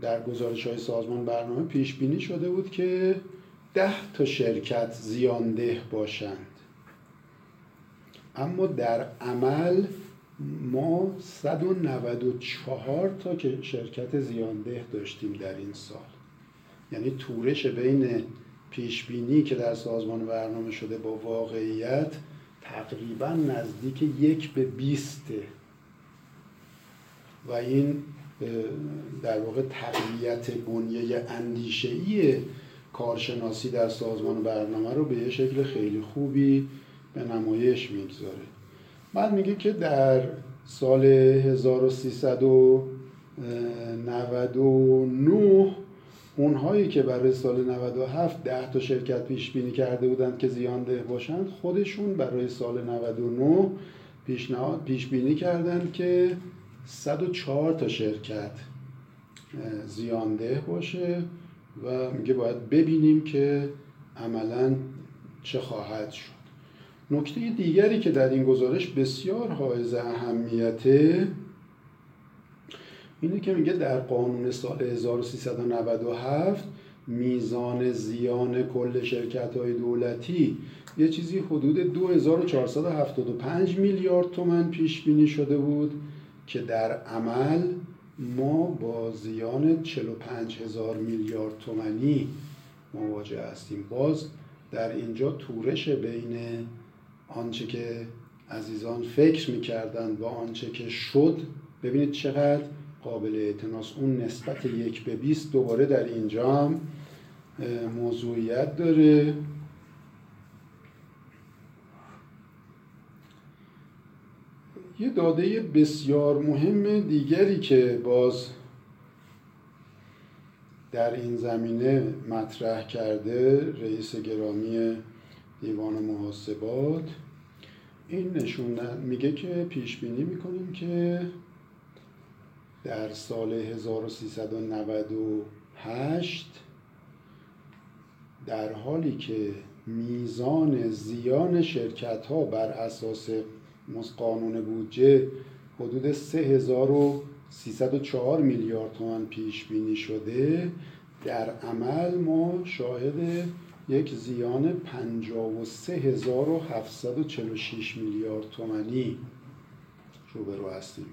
در گزارش های سازمان برنامه پیش بینی شده بود که ده تا شرکت زیانده باشند. اما در عمل ما 194 تا که شرکت زیانده داشتیم در این سال. یعنی تورش بین پیش بینی که در سازمان برنامه شده با واقعیت تقریبا نزدیک یک به بیسته و این در واقع تقویت بنیه اندیشه‌ای کارشناسی در سازمان برنامه رو به یه شکل خیلی خوبی به نمایش می‌گذاره. بعد میگه که در سال 1399 اونهایی که برای سال 97 ده تا شرکت پیش بینی کرده بودند که زیانده باشند خودشون برای سال 99 پیشنهاد پیش بینی کردند که 104 تا شرکت زیانده باشه و میگه باید ببینیم که عملا چه خواهد شد. نکته دیگری که در این گزارش بسیار حائز اهمیته اینه که میگه در قانون سال 1397 میزان زیان کل شرکت های دولتی یه چیزی حدود 2475 میلیارد تومن پیش بینی شده بود که در عمل ما با زیان 45 هزار میلیارد تومنی مواجه هستیم. باز در اینجا تورش بین آنچه که عزیزان فکر می‌کردند و آنچه که شد ببینید چقدر قابل اعتناس. اون نسبت یک به 20 دوباره در اینجا موضوعیت داره. یه داده بسیار مهم دیگری که باز در این زمینه مطرح کرده رئیس گرامی دیوان محاسبات. این نشون میگه که پیش بینی می‌کنیم که در سال 1398 در حالی که میزان زیان شرکت ها بر اساس قانون بودجه حدود 3304 میلیارد تومان پیش بینی شده در عمل ما شاهد یک زیان 53746 میلیارد تومانی روبرو هستیم.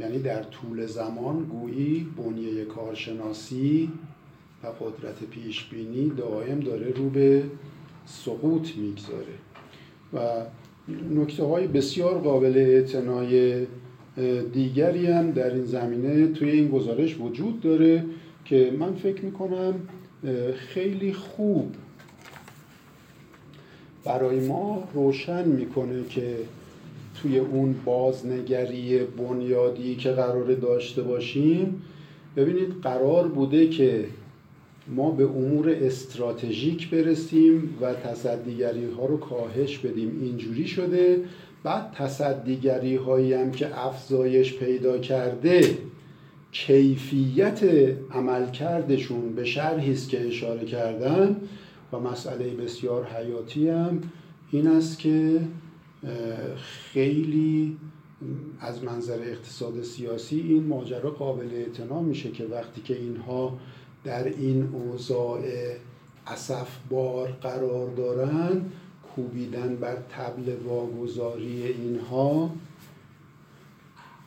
یعنی در طول زمان گویی بنیه کارشناسی و قدرت پیش بینی دائم داره رو به سقوط می‌گذاره. و نکته های بسیار قابل اعتنای دیگری هم در این زمینه توی این گزارش وجود داره که من فکر می‌کنم خیلی خوب برای ما روشن می‌کنه که توی اون بازنگری بنیادی که قرار داشته باشیم ببینید قرار بوده که ما به امور استراتژیک برسیم و تصدیگری ها رو کاهش بدیم. اینجوری شده بعد تصدیگری هایی هم که افزایش پیدا کرده کیفیت عملکردشون به شرحی است که اشاره کردم. و مسئله بسیار حیاتی هم این است که خیلی از منظر اقتصاد سیاسی این ماجرا قابل اعتنا میشه که وقتی که اینها در این اوضاع اصف بار قرار دارن کوبیدن بر تبل واگذاری اینها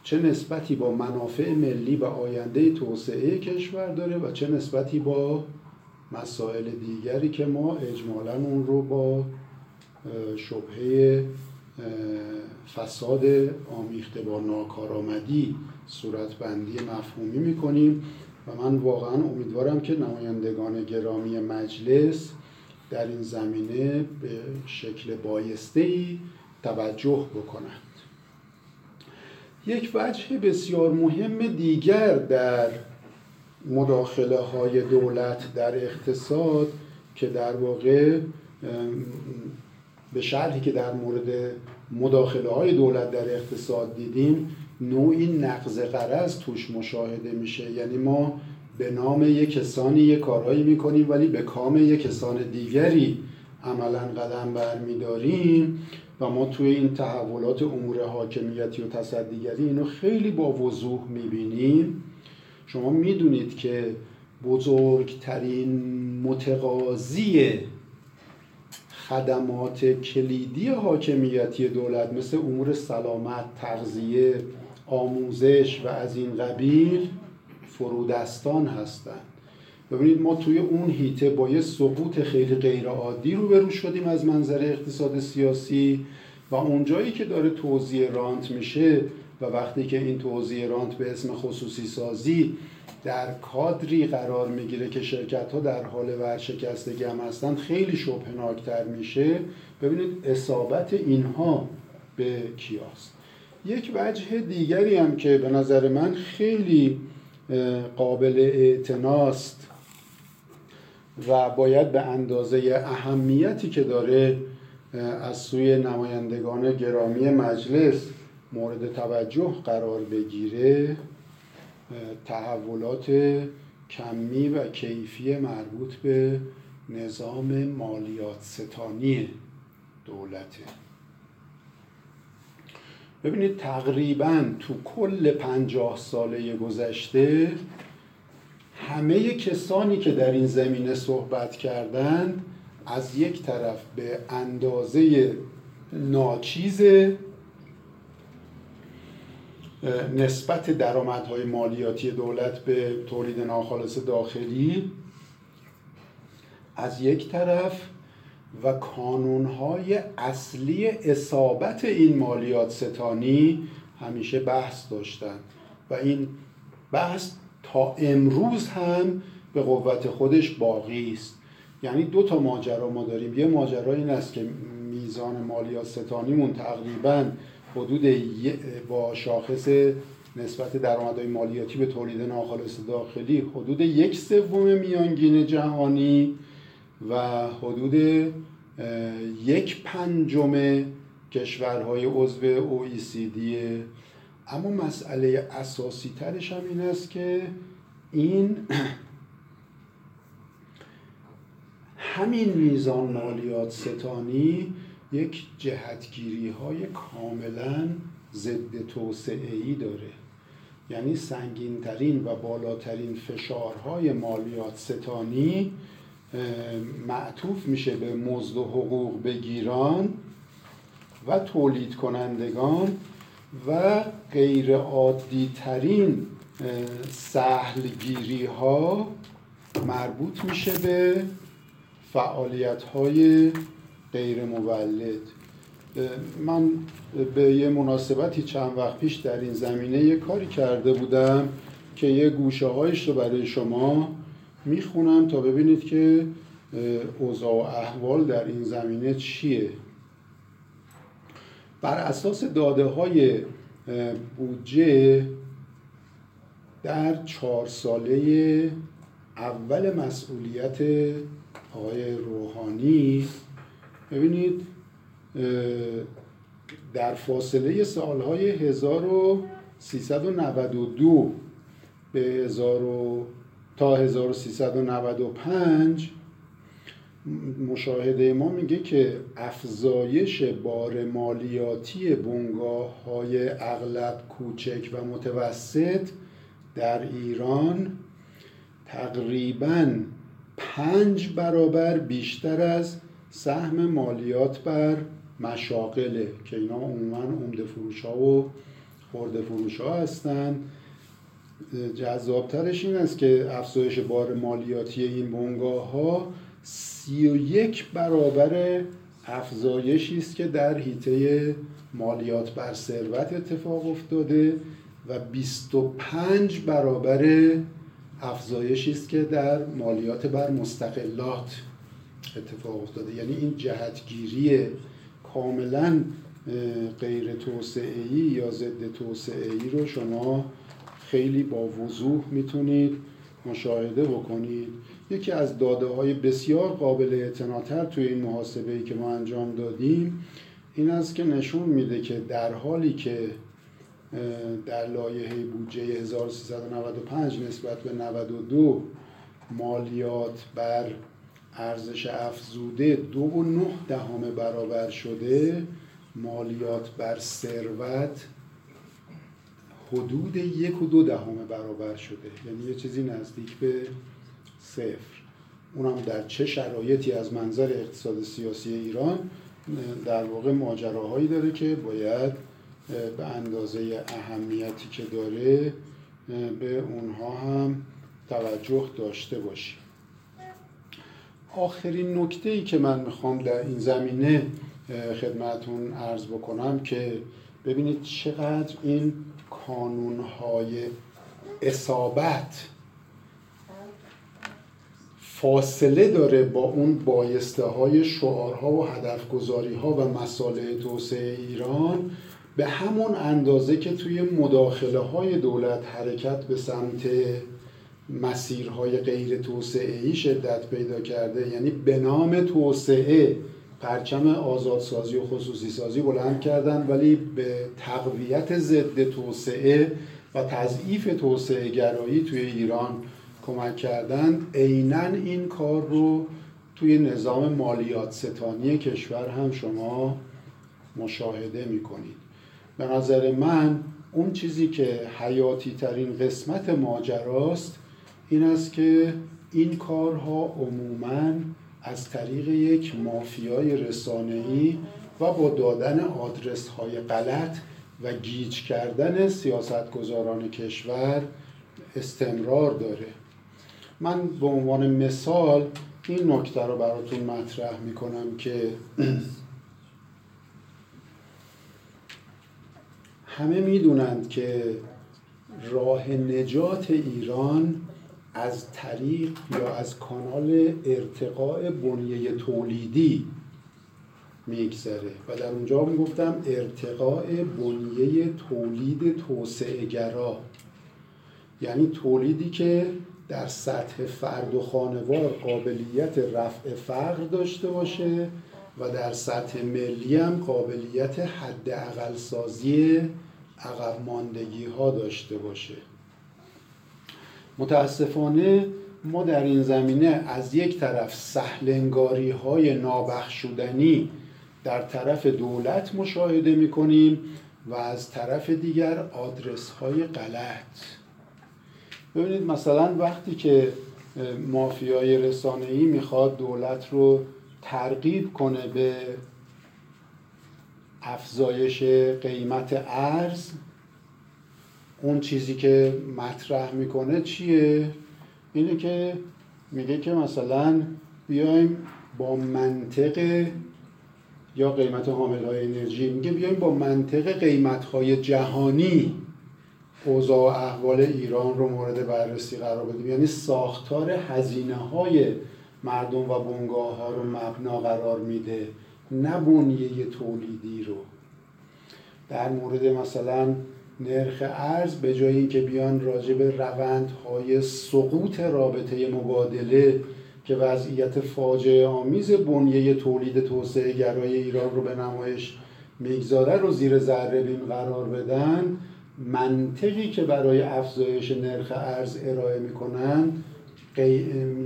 چه نسبتی با منافع ملی و آینده توسعه کشور داره و چه نسبتی با مسائل دیگری که ما اجمالا اون رو با شبهه فساد آمیخته با ناکارآمدی صورتبندی مفهومی می‌کنیم و من واقعا امیدوارم که نمایندگان گرامی مجلس در این زمینه به شکل بایسته ای توجه بکنند. یک وجه بسیار مهم دیگر در مداخله های دولت در اقتصاد که در واقع به شرحی که در مورد مداخله های دولت در اقتصاد دیدیم نوعی نقض قرض توش مشاهده میشه. یعنی ما به نام یک کسانی یک کارهایی می‌کنیم ولی به کام یک کسان دیگری عملا قدم برمیداریم و ما توی این تحولات امور حاکمیتی و تصدیگری اینو خیلی با وضوح می‌بینیم. شما می‌دونید که بزرگترین متقاضی خدمات کلیدی حاکمیتی دولت مثل امور سلامت، تغذیه، آموزش و از این قبیل فرودستان هستند. ببینید ما توی اون هیته با یه سقوط خیلی غیرعادی روبرو شدیم از منظر اقتصاد سیاسی و اونجایی که داره توزیع رانت میشه و وقتی که این توزیع رانت به اسم خصوصی سازی در کادری قرار می‌گیره که شرکت ها در حال ورشکستگی هم هستن خیلی شبهناکتر میشه. ببینید اصابت اینها به کیاست؟ یک وجه دیگری هم که به نظر من خیلی قابل اعتناست و باید به اندازه اهمیتی که داره از سوی نمایندگان گرامی مجلس مورد توجه قرار بگیره تحولات کمی و کیفی مربوط به نظام مالیات ستانی دولته. ببینید تقریبا تو کل پنجاه ساله گذشته همه کسانی که در این زمینه صحبت کردند از یک طرف به اندازه ناچیز نسبت درآمدهای مالیاتی دولت به تولید ناخالص داخلی از یک طرف و کانونهای اصلی اصابت این مالیات ستانی همیشه بحث داشتن و این بحث تا امروز هم به قوت خودش باقی است. یعنی دو تا ماجرا ما داریم. یه ماجرا این است که میزان مالیات ستانیمون تقریبا حدود با شاخص نسبت درآمدهای مالیاتی به تولید ناخالص داخلی حدود یک سوم میانگین جهانی و حدود یک پنجم کشورهای عضو OECD اما مسئله اساسی ترش هم این است که این همین میزان مالیات ستانی یک جهتگیری های کاملا ضد توسعه ای داره. یعنی سنگینترین و بالاترین فشارهای مالیات ستانی معطوف میشه به مزد و حقوق بگیران و تولید کنندگان و غیر عادی ترین سهلگیری ها مربوط میشه به فعالیت های غیر مولد. من به یه مناسبتی چند وقت پیش در این زمینه یه کاری کرده بودم که یه گوشه هایش رو برای شما می‌خونم تا ببینید که اوضاع و احوال در این زمینه چیه. بر اساس داده های بودجه در چهار ساله اول مسئولیت آقای روحانی ببینید در فاصله سالهای 1392 به 1000 تا 1395 مشاهده ما میگه که افزایش بار مالیاتی بنگاه های اغلب کوچک و متوسط در ایران تقریبا پنج برابر بیشتر از سهم مالیات بر مشاقله که اینا عموما عمده فروش ها و خورده فروش ها هستن. جذابترش این است که افزایش بار مالیاتی این بنگاه ها سی و یک برابر افزایشی است که در حیطه مالیات بر ثروت اتفاق افتاده و 25 برابر افزایشی است که در مالیات بر مستقلات. اتفاق افتاده. یعنی این جهتگیری کاملا غیر توسعه ای یا ضد توسعه ای رو شما خیلی با وضوح می‌تونید مشاهده بکنید. یکی از داده های بسیار قابل اعتناتر توی این محاسبه ای که ما انجام دادیم این است که نشون میده که در حالی که در لایحه بودجه 1395 نسبت به 92 مالیات بر ارزش افزوده دو و نه دهم برابر شده مالیات بر ثروت حدود یک و دو دهم برابر شده. یعنی یه چیزی نزدیک به صفر. اونم در چه شرایطی از منظر اقتصاد سیاسی ایران در واقع ماجراهایی داره که باید به اندازه اهمیتی که داره به اونها هم توجه داشته باشیم. آخرین نکته ای که من می‌خوام در این زمینه خدمتون عرض بکنم که ببینید چقدر این کانونهای اصابت فاصله داره با اون بایسته های شعارها و هدف گذاری ها و مسائل توسعه ایران به همون اندازه که توی مداخله های دولت حرکت به سمت مسیرهای غیر توسعه ای شدت پیدا کرده. یعنی به نام توسعه پرچم آزادسازی و خصوصی سازی بلند کردن ولی به تقویت ضد توسعه و تضعیف توسعه گرایی توی ایران کمک کردن عینا این کار رو توی نظام مالیات ستانی کشور هم شما مشاهده می‌کنید. به نظر من اون چیزی که حیاتی ترین قسمت ماجراست این است که این کارها عموماً از طریق یک مافیای رسانه‌ای و با دادن آدرس های غلط و گیج کردن سیاستگزاران کشور استمرار داره. من به عنوان مثال این نکته رو براتون مطرح می‌کنم که همه می‌دونند که راه نجات ایران از طریق یا از کانال ارتقاء بنیه تولیدی میگذره. و در اونجا می‌گفتم ارتقاء بنیه تولید توسعه گرا یعنی تولیدی که در سطح فرد و خانوار قابلیت رفع فقر داشته باشه و در سطح ملی هم قابلیت حد اقل سازی عقب ماندگی ها داشته باشه. متاسفانه ما در این زمینه از یک طرف سهلنگاری های نابخشودنی در طرف دولت مشاهده می کنیم و از طرف دیگر آدرس های غلط. ببینید مثلا وقتی که مافیای رسانه‌ای می‌خواد دولت رو ترغیب کنه به افزایش قیمت ارز اون چیزی که مطرح می‌کنه چیه؟ اینه که میگه که مثلا بیایم با منطق یا قیمت حامل های انرژی میگه بیایم با منطق قیمت های جهانی اوضاع و احوال ایران رو مورد بررسی قرار بدیم. یعنی ساختار هزینه های مردم و بنگاه ها رو مبنا قرار میده نه بنیه تولیدی رو. در مورد مثلا نرخ ارز به جای اینکه بیان راجع به روندهای سقوط رابطه مبادله که وضعیت فاجعه آمیز بنیه تولید توسعه گرای ایران رو به نمایش می‌گذاره رو زیر ذره بین قرار بدن منطقی که برای افزایش نرخ ارز ارائه می‌کنن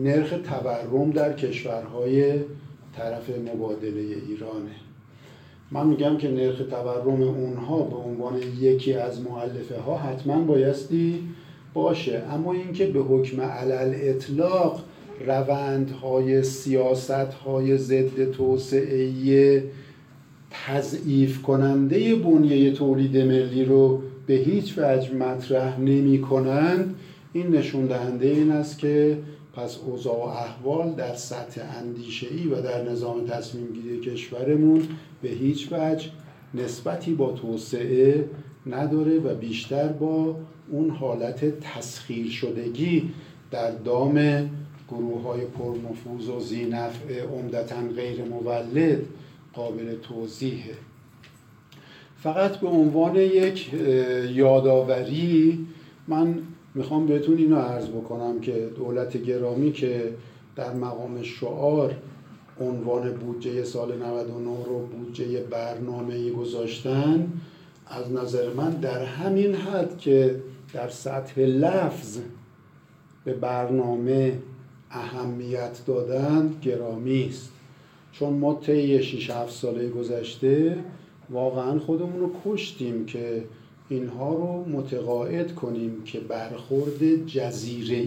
نرخ تورم در کشورهای طرف مبادله ایرانه. من میگم که نرخ تورم اونها به عنوان یکی از معلفه ها حتما بایستی باشه. اما اینکه به حکم علل اطلاق روندهای سیاست های ضد توسعه تضعیف کننده بنیه تولید ملی رو به هیچ وجه مطرح نمی کنند این نشون دهنده این است که پس اوضاع و احوال در سطح اندیشه ای و در نظام تصمیم گیری کشورمون به هیچ وجه نسبتی با توسعه نداره و بیشتر با اون حالت تسخیر شدگی در دام گروه های پرنفوذ و زینفع عمدتا غیر مولد قابل توضیحه. فقط به عنوان یک یادآوری من می‌خوام بهتون اینو عرض بکنم که دولت گرامی که در مقام شعار عنوان بودجه سال 99 رو بودجه برنامه گذاشتن از نظر من در همین حد که در سطح لفظ به برنامه اهمیت دادن گرامی است. چون ما طی 6 7 ساله گذشته واقعا خودمون رو کشتیم که اینها رو متقاعد کنیم که برخورد جزیره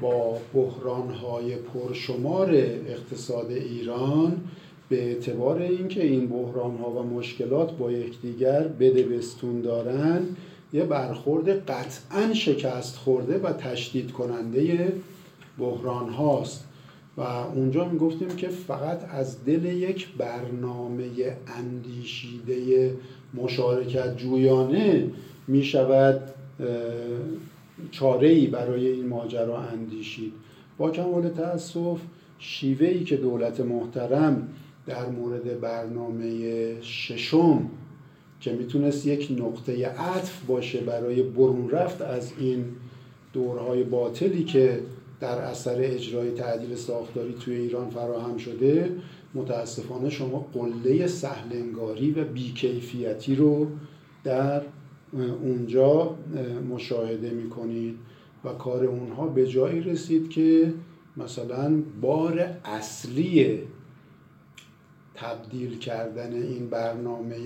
با بحرانهای پرشمار اقتصاد ایران به اعتبار اینکه این بحرانها و مشکلات با یکدیگر بدبستون دارن یه برخورد قطعا شکست خورده و تشدید کننده بحران هاست و اونجا می‌گفتیم که فقط از دل یک برنامه اندیشیده مشارکت جویانه می شود چاره ای برای این ماجرا اندیشید. با کمال تاسف شیوه ای که دولت محترم در مورد برنامه ششم که می‌تونست یک نقطه عطف باشه برای برون رفت از این دورهای باطلی که در اثر اجرای تعدیل ساختاری توی ایران فراهم شده متاسفانه شما قله سهلنگاری و بیکیفیتی رو در اونجا مشاهده می‌کنید و کار اونها به جایی رسید که مثلا بار اصلی تبدیل کردن این برنامه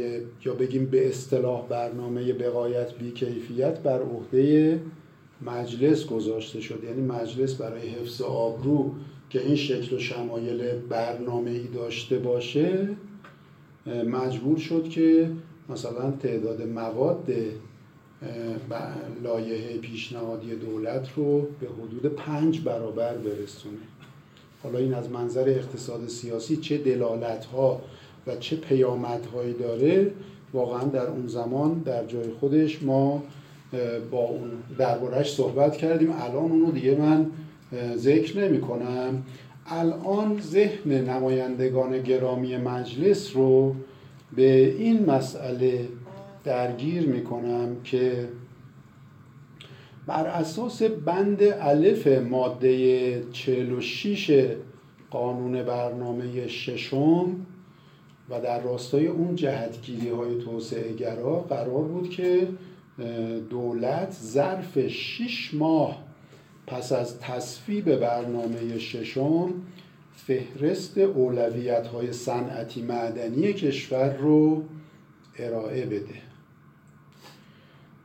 یا بگیم به اصطلاح برنامه بقایت بیکیفیت بر عهده مجلس گذاشته شد. یعنی مجلس برای حفظ آبرو که این شکل و شمایل برنامه ای داشته باشه مجبور شد که مثلا تعداد مواد لایحه پیشنهادی دولت رو به حدود پنج برابر برسونه. حالا این از منظر اقتصاد سیاسی چه دلالت ها و چه پیامدهایی داره واقعا در اون زمان در جای خودش ما با اون دربارش صحبت کردیم. الان اونو دیگه من ذکر نمی کنم الان ذهن نمایندگان گرامی مجلس رو به این مسئله درگیر می کنم که بر اساس بند الف ماده 46 قانون برنامه ششم و در راستای اون جهتگیری های توسعه گرا قرار بود که دولت ظرف 6 ماه پس از تصویب برنامه ششم فهرست اولویت های صنعتی معدنی کشور رو ارائه بده.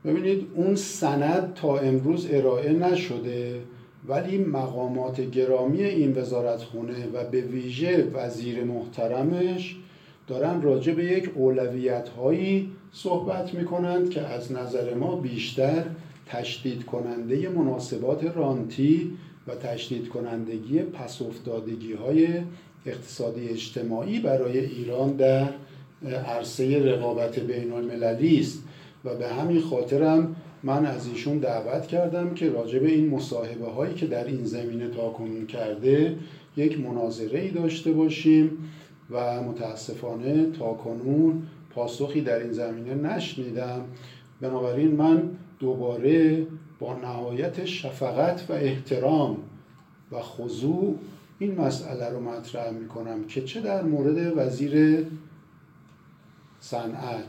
ببینید اون سند تا امروز ارائه نشده ولی مقامات گرامی این وزارت خونه و به ویژه وزیر محترمش دارن راجع به یک اولویت هایی صحبت می کنند که از نظر ما بیشتر تشدید کننده مناسبات رانتی و تشدید کنندگی پس افتادگی های اقتصادی اجتماعی برای ایران در عرصه رقابت بین المللی است. و به همین خاطرم من از ایشون دعوت کردم که راجع به این مصاحبه هایی که در این زمینه تا کنون کرده یک مناظره ای داشته باشیم و متاسفانه تا کنون پاسخی در این زمینه نشنیدم. بنابراین من دوباره با نهایت شفقت و احترام و خضوع این مسئله رو مطرح می کنم که چه در مورد وزیر صنعت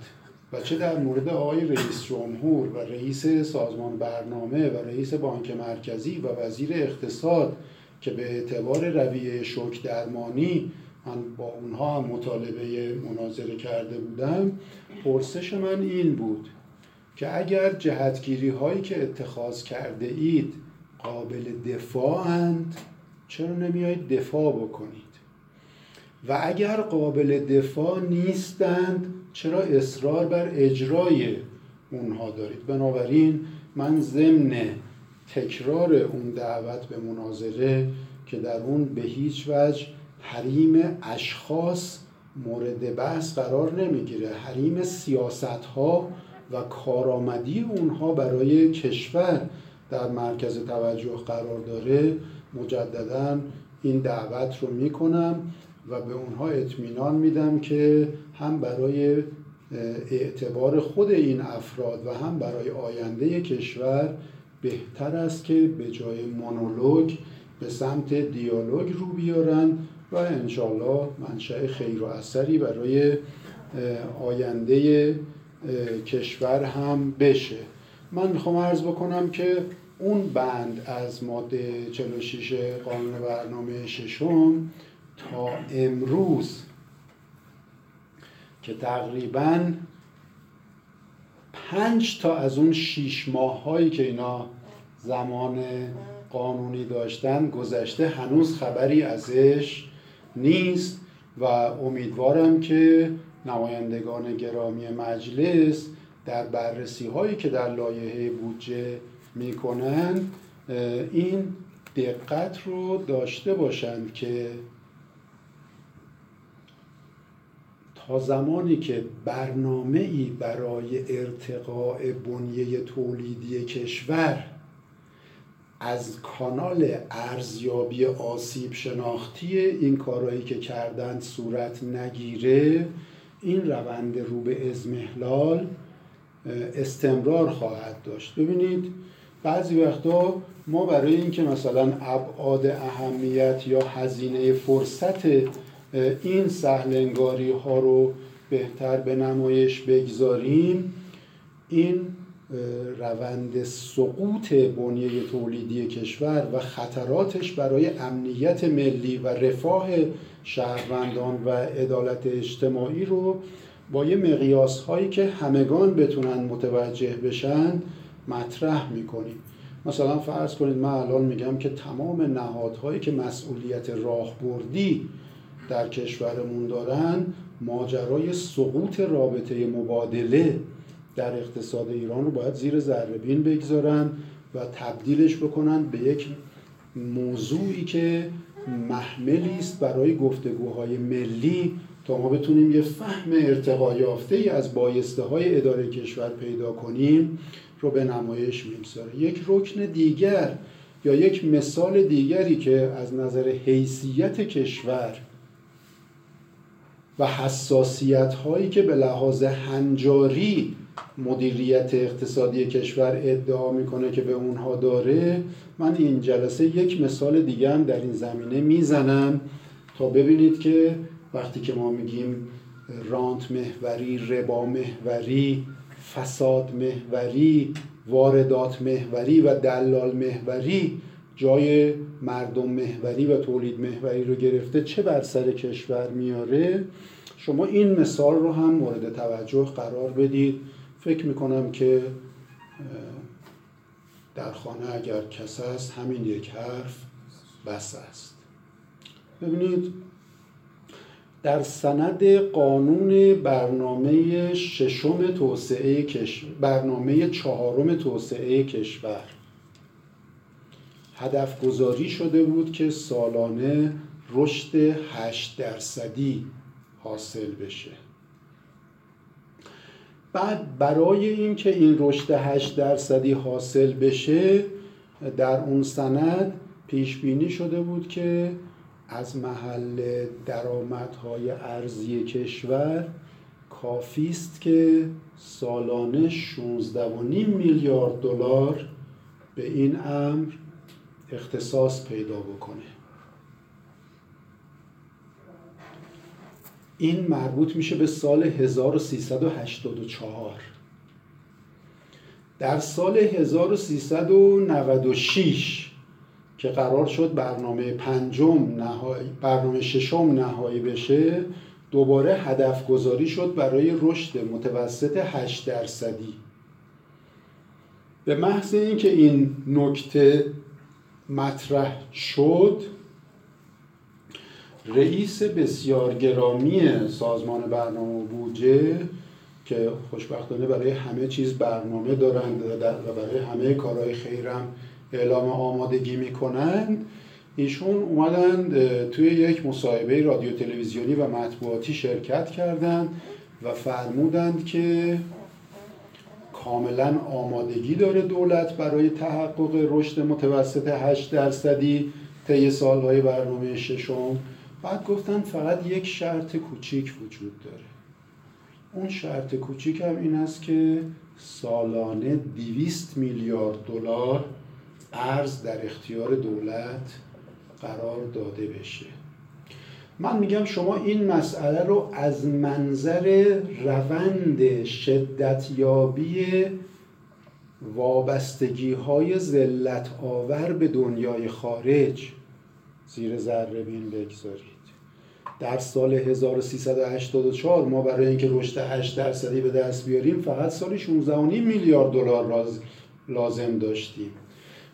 و چه در مورد آقای رئیس جمهور و رئیس سازمان برنامه و رئیس بانک مرکزی و وزیر اقتصاد که به اعتبار رویه شوک درمانی من با اونها هم مطالبه مناظره کرده بودم پرسش من این بود. که اگر جهتگیری هایی که اتخاذ کرده اید قابل دفاعند چرا نمیایید دفاع بکنید؟ و اگر قابل دفاع نیستند چرا اصرار بر اجرای اونها دارید؟ بنابراین من ضمن تکرار اون دعوت به مناظره که در اون به هیچ وجه حریم اشخاص مورد بحث قرار نمی‌گیره. حریم سیاست ها و کارآمدی اونها برای کشور در مرکز توجه قرار داره مجددا این دعوت رو می‌کنم و به اونها اطمینان میدم که هم برای اعتبار خود این افراد و هم برای آینده کشور بهتر است که به جای مونولوگ به سمت دیالوگ رو بیارن و انشالله منشأ خیر و اثری برای آینده کشور هم بشه. من می‌خوام عرض بکنم که اون بند از ماده 46 قانون برنامه ششم تا امروز که تقریبا پنج تا از اون شیش ماه هایی که اینا زمان قانونی داشتن گذشته هنوز خبری ازش نیست و امیدوارم که نمایندگان گرامی مجلس در بررسی هایی که در لایحه بودجه می‌کنن این دقت رو داشته باشند که تا زمانی که برنامه ای برای ارتقاء بنیه تولیدی کشور از کانال ارزیابی آسیب شناختی این کارهایی که کردند صورت نگیره این روند رو به ازمهلال استمرار خواهد داشت. ببینید بعضی وقتا ما برای اینکه مثلا ابعاد اهمیت یا هزینه فرصت این سهلنگاری ها رو بهتر به نمایش بگذاریم این روند سقوط بنیه تولیدی کشور و خطراتش برای امنیت ملی و رفاه شهروندان و عدالت اجتماعی رو با یه مقیاس هایی که همگان بتونن متوجه بشن مطرح می‌کنیم. مثلا فرض کنید من الان میگم که تمام نهادهایی که مسئولیت راهبردی در کشورمون دارن ماجرای سقوط رابطه مبادله در اقتصاد ایران رو باید زیر ذربین بگذارن و تبدیلش بکنن به یک موضوعی که محملی است برای گفتگوهای ملی تا ما بتونیم یه فهم ارتقا یافته ای از بایسته های اداره کشور پیدا کنیم رو به نمایش می‌گذاره یک رکن دیگر یا یک مثال دیگری که از نظر حیثیت کشور و حساسیت هایی که به لحاظ هنجاری مدیریت اقتصادی کشور ادعا می‌کنه که به اونها داره من این جلسه یک مثال دیگه هم در این زمینه می‌زنم تا ببینید که وقتی که ما میگیم رانت محوری ربا محوری فساد محوری واردات محوری و دلال محوری جای مردم محوری و تولید محوری رو گرفته چه بر سر کشور میاره؟ شما این مثال رو هم مورد توجه قرار بدید. فکر می‌کنم که در خانه اگر کس است همین یک حرف بس است. ببینید در سند قانون برنامه ششم توسعه کشور برنامه چهارم توسعه کشور هدف گذاری شده بود که سالانه رشد 8 درصدی حاصل بشه. بعد برای اینکه این رشد 8 درصدی حاصل بشه در اون سند پیش بینی شده بود که از محل درآمدهای ارزی کشور کافی است که سالانه 16.5 میلیارد دلار به این امر اختصاص پیدا بکنه. این مربوط میشه به سال 1384 در سال 1396 که قرار شد برنامه پنجم نهایی برنامه ششم نهایی بشه دوباره هدف گذاری شد برای رشد متوسط 8 درصدی. به محض اینکه این نکته مطرح شد رئیس بسیار گرامی سازمان برنامه و بودجه که خوشبختانه برای همه چیز برنامه دارند و برای همه کارهای خیرم اعلام آمادگی می‌کنند. ایشون اومدن توی یک مصاحبه رادیو تلویزیونی و مطبوعاتی شرکت کردند و فرمودند که کاملا آمادگی داره دولت برای تحقق رشد متوسط 8 درصدی طی سالهای برنامه ششم. بعد گفتن فقط یک شرط کوچیک وجود داره. اون شرط کوچیک هم این است که سالانه 200 میلیارد دلار ارز در اختیار دولت قرار داده بشه. من میگم شما این مسئله رو از منظر روند شدتیابی وابستگی های زلت آور به دنیای خارج زیر ذره بین بگذارید. در سال 1384 ما برای اینکه رشد 8 درصدی به دست بیاریم فقط سال 16.5 میلیارد دلار لازم داشتیم.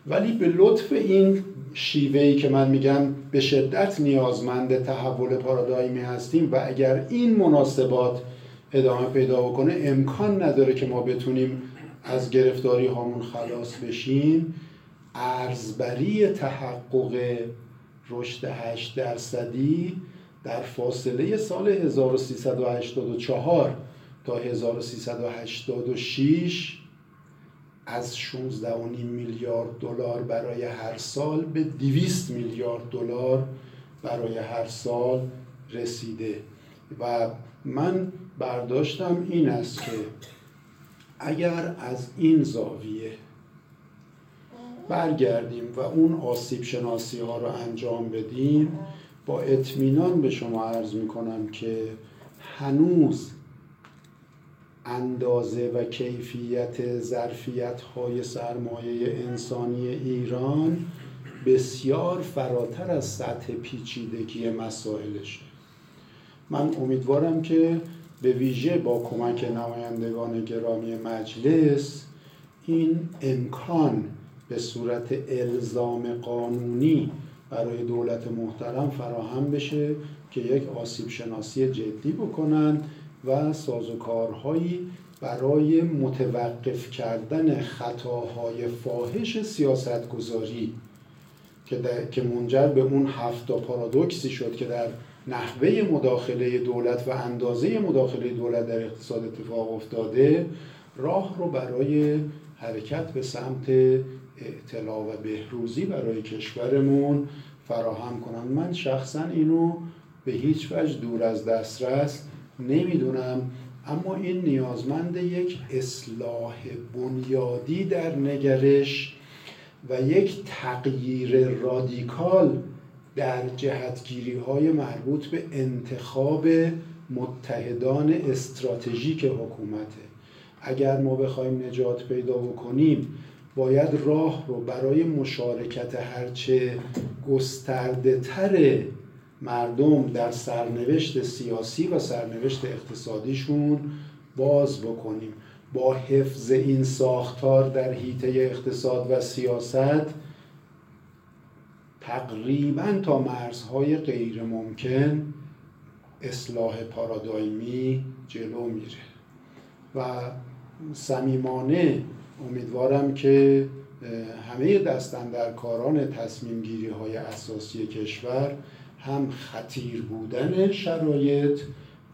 ولی به لطف این شیوهی که من میگم به شدت نیازمند تحول پارادایمی هستیم و اگر این مناسبات ادامه پیدا بکنه امکان نداره که ما بتونیم از گرفتاری هامون خلاص بشیم. ارزبری تحقق رشد 8 درصدی در فاصله سال 1384 تا 1386 از 16.5 میلیارد دلار برای هر سال به 200 میلیارد دلار برای هر سال رسیده. و من برداشتم این است که اگر از این زاویه برگردیم و اون آسیب شناسی ها رو انجام بدیم با اطمینان به شما عرض می کنم که هنوز اندازه و کیفیت ظرفیت های سرمایه انسانی ایران بسیار فراتر از سطح پیچیدگی مسائلشه من امیدوارم که به ویژه با کمک نمایندگان گرامی مجلس این امکان به صورت الزام قانونی برای دولت محترم فراهم بشه که یک آسیب شناسی جدی بکنن و سازوکارهایی برای متوقف کردن خطاهای فاحش سیاستگذاری که, که منجر به اون هفت پارادوکسی شد که در نحوه مداخله دولت و اندازه مداخله دولت در اقتصاد اتفاق افتاده راه رو برای حرکت به سمت اطلاع و بهروزی برای کشورمون فراهم کنند. من شخصا اینو به هیچ وجه دور از دسترس نمی‌دونم اما این نیازمند یک اصلاح بنیادی در نگرش و یک تغییر رادیکال در جهتگیری های مربوط به انتخاب متحدان استراتژیک حکومته. اگر ما بخوایم نجات پیدا بکنیم باید راه رو برای مشارکت هرچه گسترده تر مردم در سرنوشت سیاسی و سرنوشت اقتصادیشون باز بکنیم. با حفظ این ساختار در حیطه اقتصاد و سیاست تقریبا تا مرزهای غیر ممکن اصلاح پارادایمی جلو میره. و صمیمانه امیدوارم که همه دستندرکاران تصمیم گیری های اساسی کشور هم خطیر بودن شرایط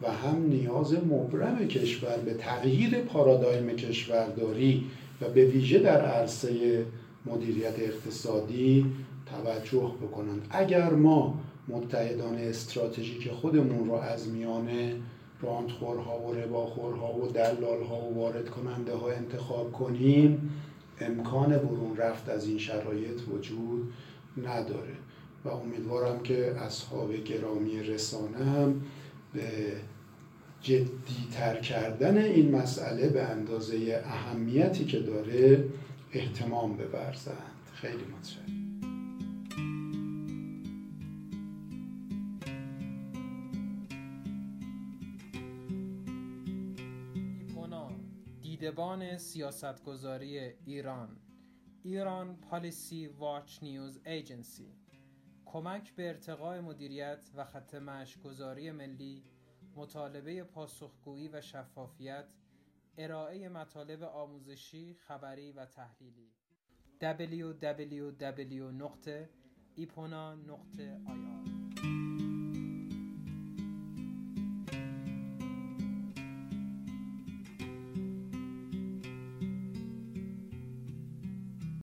و هم نیاز مبرم کشور به تغییر پارادایم کشورداری و به ویژه در عرصه مدیریت اقتصادی توجه بکنند. اگر ما متحدان استراتژیک خودمون رو از میان راندخورها و رباخورها و دلالها و وارد کننده ها انتخاب کنیم امکان برون رفت از این شرایط وجود نداره. و امیدوارم که اصحاب گرامی رسانه هم به جدیتر کردن این مسئله به اندازه اهمیتی که داره احتمام ببرزند. خیلی متشکرم. دیدبان سیاستگذاری ایران ایران پالیسی واچ نیوز ایجنسی کمک به ارتقاء مدیریت و خط گذاری ملی مطالبه پاسخگویی و شفافیت ارائه مطالب آموزشی، خبری و تحلیلی. www.ipona.ir